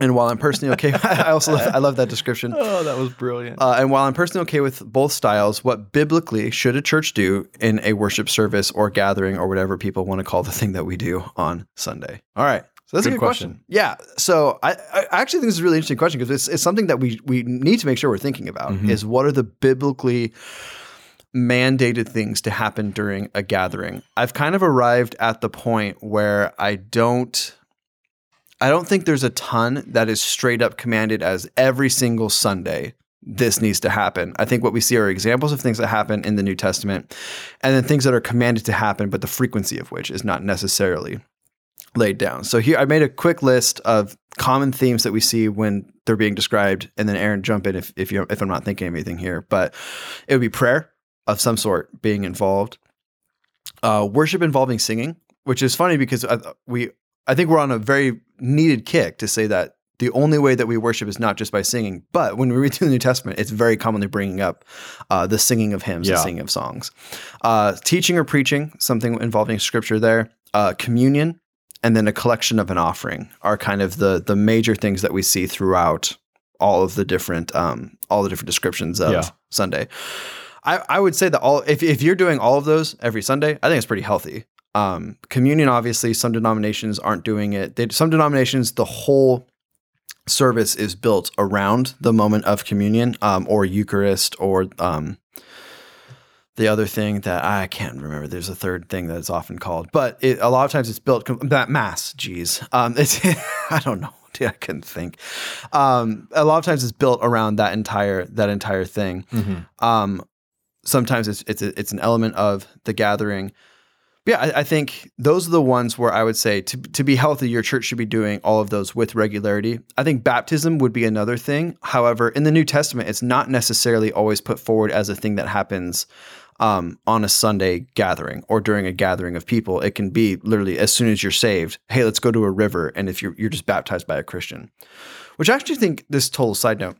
And while I'm personally okay, I also love, I love that description. Oh, that was brilliant. Uh, and while I'm personally okay with both styles, what biblically should a church do in a worship service or gathering or whatever people want to call the thing that we do on Sunday? All right. So that's a Good good question. Yeah. So I, I actually think this is a really interesting question because it's, it's something that we we need to make sure we're thinking about is what are the biblically mandated things to happen during a gathering. I've kind of arrived at the point where I don't I don't think there's a ton that is straight up commanded as every single Sunday this needs to happen. I think what we see are examples of things that happen in the New Testament and then things that are commanded to happen, but the frequency of which is not necessarily laid down. So here I made a quick list of common themes that we see when they're being described, and then Aaron jump in if if you if I'm not thinking of anything here. But it would be prayer of some sort being involved, uh, worship involving singing, which is funny because I, we I think we're on a very needed kick to say that the only way that we worship is not just by singing, but when we read through the New Testament, it's very commonly bringing up uh, the singing of hymns, Yeah. the singing of songs, uh, teaching or preaching, something involving scripture there, uh, communion, and then a collection of an offering are kind of the the major things that we see throughout all of the different um, all the different descriptions of Yeah. Sunday. I, I would say that all if, if you're doing all of those every Sunday, I think it's pretty healthy. Um, communion, obviously, some denominations aren't doing it. They, some denominations, the whole service is built around the moment of communion um, or Eucharist or um, the other thing that I can't remember. There's a third thing that it's often called, but it, a lot of times it's built that mass. Geez, um, it's I don't know. Dude, I couldn't think. Um, a lot of times it's built around that entire that entire thing. Mm-hmm. Um, sometimes it's it's a, it's an element of the gathering. Yeah, I, I, think those are the ones where I would say to to be healthy, your church should be doing all of those with regularity. I think baptism would be another thing. However, in the New Testament, it's not necessarily always put forward as a thing that happens um, on a Sunday gathering or during a gathering of people. It can be literally as soon as you're saved, hey, let's go to a river. And if you're, you're just baptized by a Christian, which I actually think this total side note,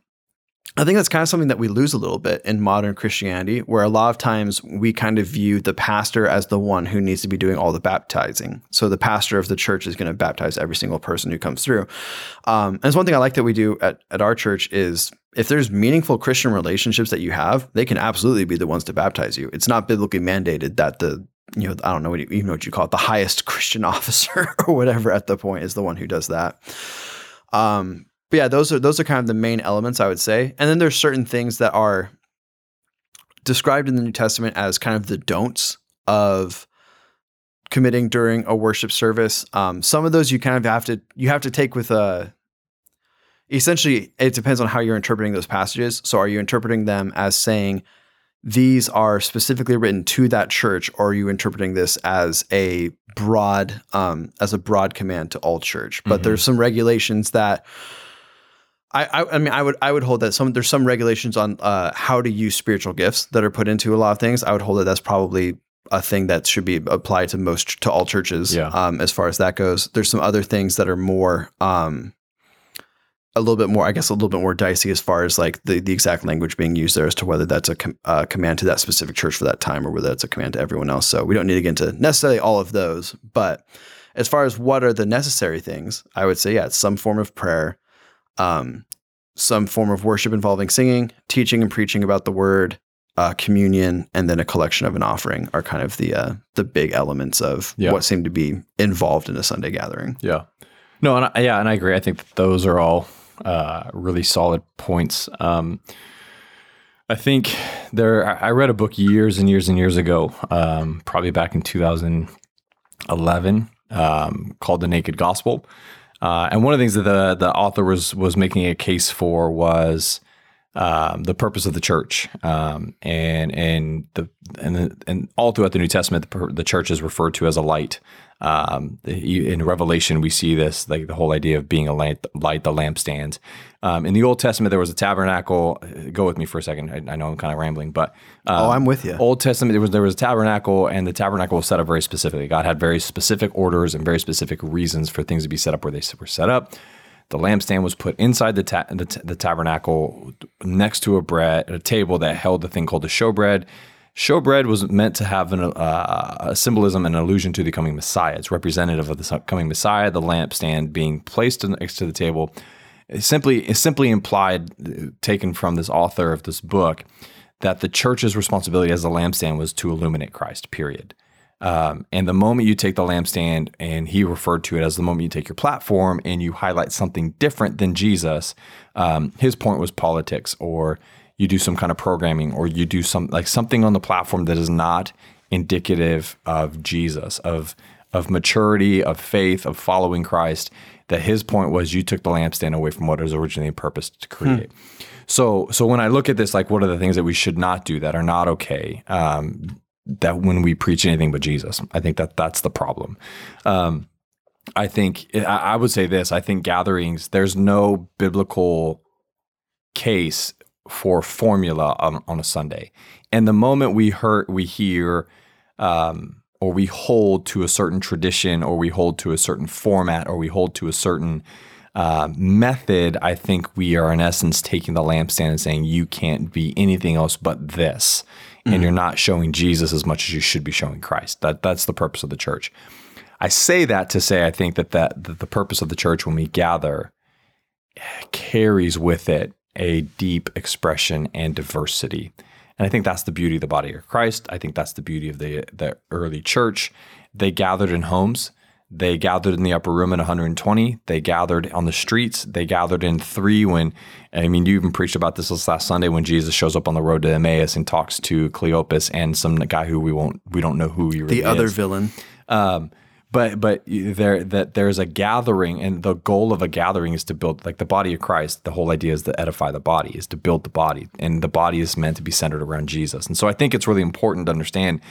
I think that's kind of something that we lose a little bit in modern Christianity, where a lot of times we kind of view the pastor as the one who needs to be doing all the baptizing. So the pastor of the church is going to baptize every single person who comes through. Um, and it's one thing I like that we do at, at our church is if there's meaningful Christian relationships that you have, they can absolutely be the ones to baptize you. It's not biblically mandated that the you know I don't know what you, even know what you call it the highest Christian officer or whatever at the point is the one who does that. Um, but yeah, those are those are kind of the main elements I would say. And then there's certain things that are described in the New Testament as kind of the don'ts of committing during a worship service. Um, some of those you kind of have to you have to take with a essentially it depends on how you're interpreting those passages. So are you interpreting them as saying these are specifically written to that church, or are you interpreting this as a broad um, as a broad command to all church? But mm-hmm. there's some regulations that I, I, I mean I would I would hold that some there's some regulations on uh, how to use spiritual gifts that are put into a lot of things. I would hold that that's probably a thing that should be applied to most to all churches. Yeah. Um, as far as that goes, there's some other things that are more um, a little bit more, I guess, a little bit more dicey as far as like the, the exact language being used there as to whether that's a com- uh, command to that specific church for that time or whether it's a command to everyone else. So we don't need to get into necessarily all of those, but as far as what are the necessary things, I would say, yeah, it's some form of prayer, um, some form of worship involving singing, teaching and preaching about the word, uh, communion, and then a collection of an offering are kind of the uh, the big elements of yeah. what seem to be involved in a Sunday gathering. Yeah. No, and I, yeah, and I agree. I think those are all uh, really solid points. Um, I think there. I read a book years and years and years ago, um, probably back in 2011, um, called "The Naked Gospel," Uh, and one of the things that the the author was was making a case for was um, the purpose of the church, um, and and the and the, and all throughout the New Testament, the, the church is referred to as a light. Um, in Revelation, we see this like the whole idea of being a light, light the lampstands. Um, in the Old Testament, there was a tabernacle. Go with me for a second. I, I know I'm kind of rambling, but um, oh, I'm with you. Old Testament, there was there was a tabernacle, and the tabernacle was set up very specifically. God had very specific orders and very specific reasons for things to be set up where they were set up. The lampstand was put inside the, ta- the, t- the, tabernacle next to a bread, a table that held the thing called the showbread. Showbread was meant to have an, uh, a symbolism and allusion to the coming Messiah. It's representative of the coming Messiah. The lampstand being placed next to the table simply simply implied, taken from this author of this book, that the church's responsibility as a lampstand was to illuminate Christ. Period. Um, and the moment you take the lampstand, and he referred to it as the moment you take your platform and you highlight something different than Jesus, um, his point was politics, or you do some kind of programming, or you do some like something on the platform that is not indicative of Jesus, of of maturity, of faith, of following Christ. That his point was you took the lampstand away from what it was originally purposed to create. Hmm. So, so when I look at this, like, what are the things that we should not do that are not okay? Um, that when we preach anything but Jesus. I think that that's the problem. Um, I think I would say this. I think gatherings. There's no biblical case for formula on, on a Sunday, and the moment we hear we hear um, or we hold to a certain tradition, or we hold to a certain format, or we hold to a certain uh, method, I think we are in essence taking the lampstand and saying you can't be anything else but this and mm-hmm. you're not showing Jesus as much as you should be showing Christ. That that's the purpose of the church. I say that to say I think that that, that the purpose of the church when we gather carries with it a deep expression and diversity. And I think that's the beauty of the body of Christ. I think that's the beauty of the the early church. They gathered in homes. They gathered in the upper room at 120. They gathered on the streets. They gathered in three when, I mean, you even preached about this last Sunday when Jesus shows up on the road to Emmaus and talks to Cleopas and some guy who we won't, we don't know who he really The other is. villain. Um, but but there that there's a gathering, and the goal of a gathering is to build like the body of Christ. The whole idea is to edify the body, is to build the body, and the body is meant to be centered around Jesus. And so I think it's really important to understand.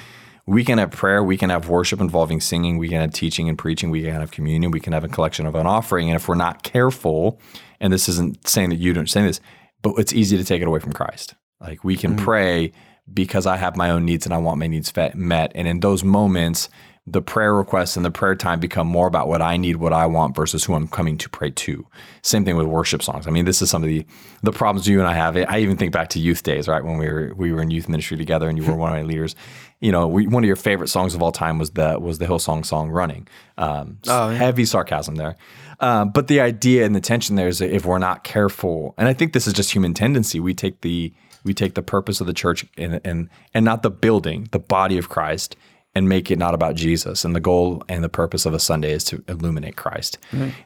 We can have prayer, we can have worship involving singing, we can have teaching and preaching, we can have communion, we can have a collection of an offering. And if we're not careful, and this isn't saying that you don't say this, but it's easy to take it away from Christ. Like we can mm-hmm. pray because I have my own needs and I want my needs met. And in those moments, the prayer requests and the prayer time become more about what I need, what I want versus who I'm coming to pray to. Same thing with worship songs. I mean, this is some of the the problems you and I have. I even think back to youth days, right? When we were we were in youth ministry together and you were one of my leaders. You know, we, one of your favorite songs of all time was the was the Hillsong song "Running." Um, Oh, yeah. Heavy sarcasm there, um, but the idea and the tension there is if we're not careful, and I think this is just human tendency, we take the we take the purpose of the church and and and not the building, the body of Christ, and make it not about Jesus. And the goal and the purpose of a Sunday is to illuminate Christ.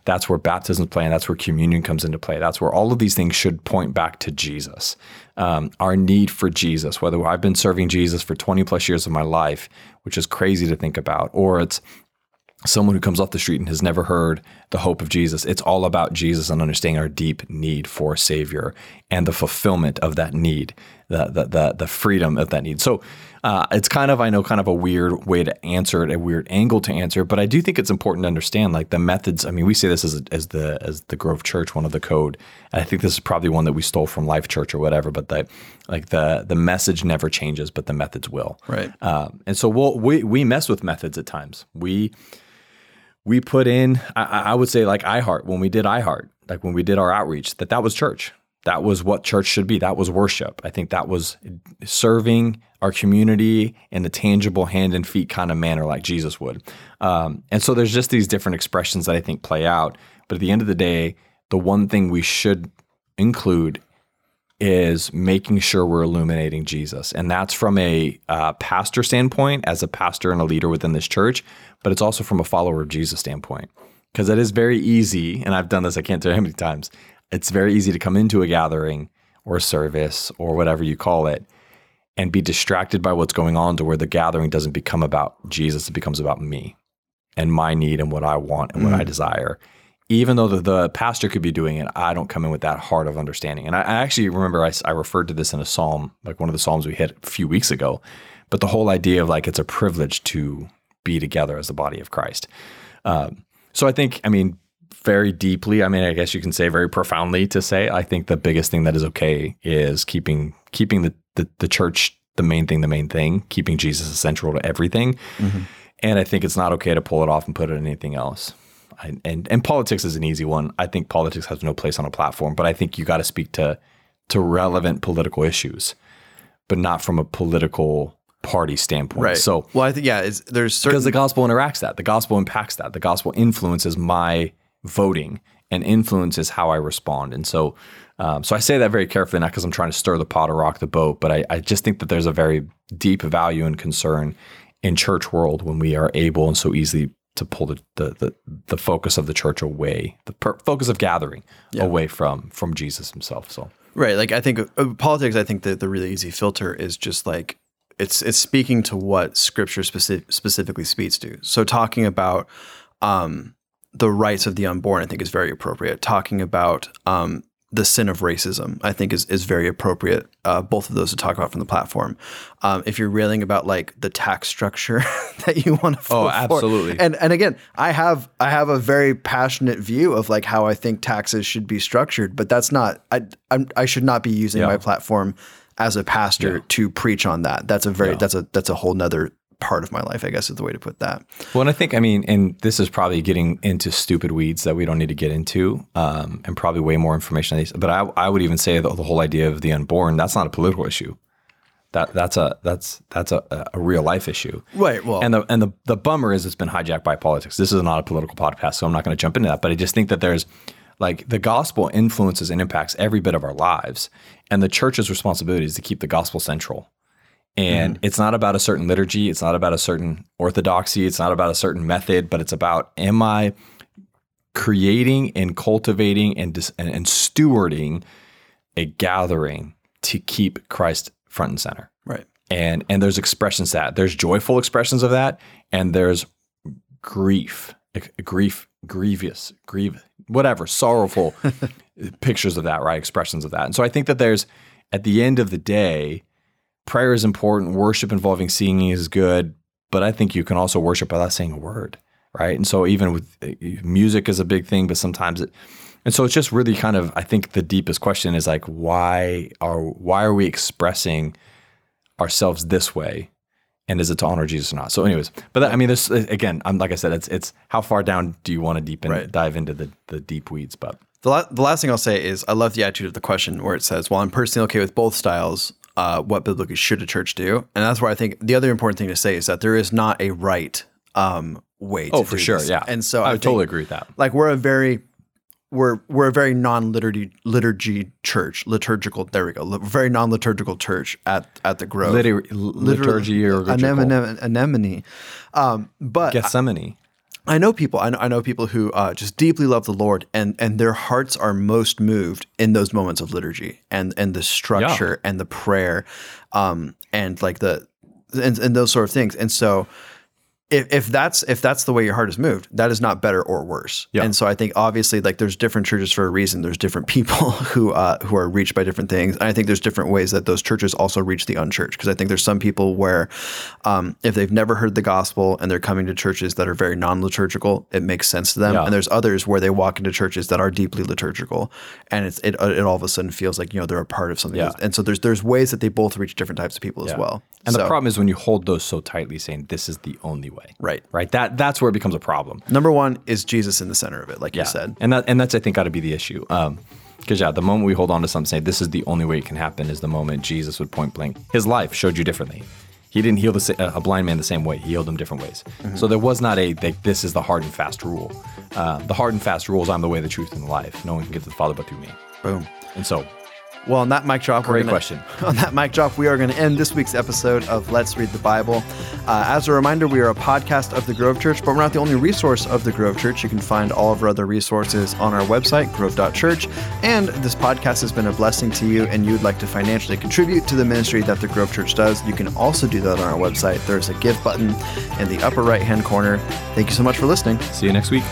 That's where baptism play, and that's where communion comes into play. That's where all of these things should point back to Jesus. Um, our need for Jesus, whether I've been serving Jesus for 20 plus years of my life, which is crazy to think about, or it's someone who comes off the street and has never heard the hope of Jesus. It's all about Jesus and understanding our deep need for a Savior and the fulfillment of that need, the the the, the freedom of that need. So uh, it's kind of I know kind of a weird way to answer it, a weird angle to answer, it, but I do think it's important to understand like the methods. I mean, we say this as as the as the Grove Church, one of the code, and I think this is probably one that we stole from Life Church or whatever. But the like the the message never changes, but the methods will. Right. Um, and so we'll, we we mess with methods at times. We we put in I, I would say like iheart when we did iheart like when we did our outreach that that was church that was what church should be that was worship i think that was serving our community in a tangible hand and feet kind of manner like jesus would um, and so there's just these different expressions that i think play out but at the end of the day the one thing we should include is making sure we're illuminating Jesus. And that's from a uh, pastor standpoint, as a pastor and a leader within this church, but it's also from a follower of Jesus standpoint. Because it is very easy, and I've done this, I can't tell you how many times, it's very easy to come into a gathering or service or whatever you call it and be distracted by what's going on to where the gathering doesn't become about Jesus, it becomes about me and my need and what I want and what I desire. Even though the, the pastor could be doing it, I don't come in with that heart of understanding. And I, I actually remember I referred to this in a psalm, like one of the psalms we hit a few weeks ago. But the whole idea of like it's a privilege to be together as the body of Christ. Um, so I think, I mean, very deeply, I mean, I guess you can say very profoundly to say, I think the biggest thing that is okay is keeping keeping the the, the church the main thing, the main thing, keeping Jesus central to everything. Mm-hmm. And I think it's not okay to pull it off and put it in anything else. I, and and politics is an easy one. I think politics has no place on a platform, but I think you got to speak to to relevant political issues, but not from a political party standpoint. Right. So well, I think yeah, it's, there's certain because the gospel interacts that. The gospel impacts that. The gospel influences my voting and influences how I respond. And so, um, so I say that very carefully, not because I'm trying to stir the pot or rock the boat, but I, I just think that there's a very deep value and concern in church world when we are able and so easily to pull the the the, the focus of the church away, the per- focus of gathering away from from Jesus Himself. So. Right. Like I think uh, politics. I think that the really easy filter is just like it's it's speaking to what Scripture specific, specifically speaks to. So talking about um, the rights of the unborn, I think is very appropriate. Talking about um, the sin of racism, I think is is very appropriate. Uh, both of those to talk about from the platform. Um, if you're railing about like the tax structure that you want to Oh, vote for- absolutely. and and again, I have I have a very passionate view of like how I think taxes should be structured, but that's not I I'm, I should not be using Yeah. my platform as a pastor to preach on that. That's a very that's a that's a whole nother part of my life, I guess is the way to put that. Well, and I think, I mean, and this is probably getting into stupid weeds that we don't need to get into, um, and probably way more information on these. But I, I would even say that the whole idea of the unborn, that's not a political issue. That that's a that's that's a, a real life issue. Right. Well, And the and the the bummer is it's been hijacked by politics. This is not a political podcast, so I'm not going to jump into that. But I just think that there's like the gospel influences and impacts every bit of our lives, and the church's responsibility is to keep the gospel central. And mm-hmm. it's not about a certain liturgy. It's not about a certain orthodoxy. It's not about a certain method, but it's about am I creating and cultivating and, dis- and, and stewarding a gathering to keep Christ front and center. Right. And and there's expressions that there's joyful expressions of that, and there's grief, grief, grievous, grieve, whatever, sorrowful pictures of that, right? Expressions of that. And so I think that there's at the end of the day, prayer is important, worship involving singing is good, but I think you can also worship without saying a word, right? And so even with uh, music is a big thing, but sometimes it and so it's just really kind of I think the deepest question is like why are why are we expressing ourselves this way and is it to honor Jesus or not? So, anyways, but that, I mean, this again, I'm like I said, it's it's how far down do you want to deep in, Right. dive into the the deep weeds? But The, la- the last thing I'll say is I love the attitude of the question where it says, "Well, I'm personally okay with both styles. Uh, what biblically should a church do?" And that's where I think the other important thing to say is that there is not a right um, way. oh, for sure, this. yeah. And so I I, think, totally agree with that. Like we're a very we're we're a very non liturgy liturgy church liturgical. There we go. Li- Very non liturgical church at at the Grove. Liturgy or anemone, anemone. Um, but Gethsemane. I know people. I know, I know people who uh, just deeply love the Lord, and and their hearts are most moved in those moments of liturgy and and the structure and the prayer, um, and like the and, and those sort of things. And so, if, if that's if that's the way your heart is moved, that is not better or worse. Yeah. And so I think obviously like there's different churches for a reason. There's different people who uh, who are reached by different things. And I think there's different ways that those churches also reach the unchurched. Because I think there's some people where um, if they've never heard the gospel and they're coming to churches that are very non-liturgical, it makes sense to them. Yeah. And there's others where they walk into churches that are deeply liturgical, and it's it, it all of a sudden feels like you know they're a part of something. Yeah. And so there's there's ways that they both reach different types of people as well. And the problem is when you hold those so tightly, saying this is the only way. Right. Right. That that's where it becomes a problem. Number one is Jesus in the center of it, like you said. And that and that's I think got to be the issue. Um, because yeah, the moment we hold on to something, say this is the only way it can happen, is the moment Jesus would point blank. His life showed you differently. He didn't heal the, a blind man the same way. He healed him different ways. Mm-hmm. So there was not a like, this is the hard and fast rule. Uh, the hard and fast rule is I'm the way, the truth, and the life. No one can get to the Father but through me. Boom. And so Well, on that mic drop, Great gonna, question. On that mic drop, we are going to end this week's episode of Let's Read the Bible. Uh, as a reminder, we are a podcast of the Grove Church, but we're not the only resource of the Grove Church. You can find all of our other resources on our website, grove.church. And this podcast has been a blessing to you, and you would like to financially contribute to the ministry that the Grove Church does, you can also do that on our website. There's a give button in the upper right hand corner. Thank you so much for listening. see you next week.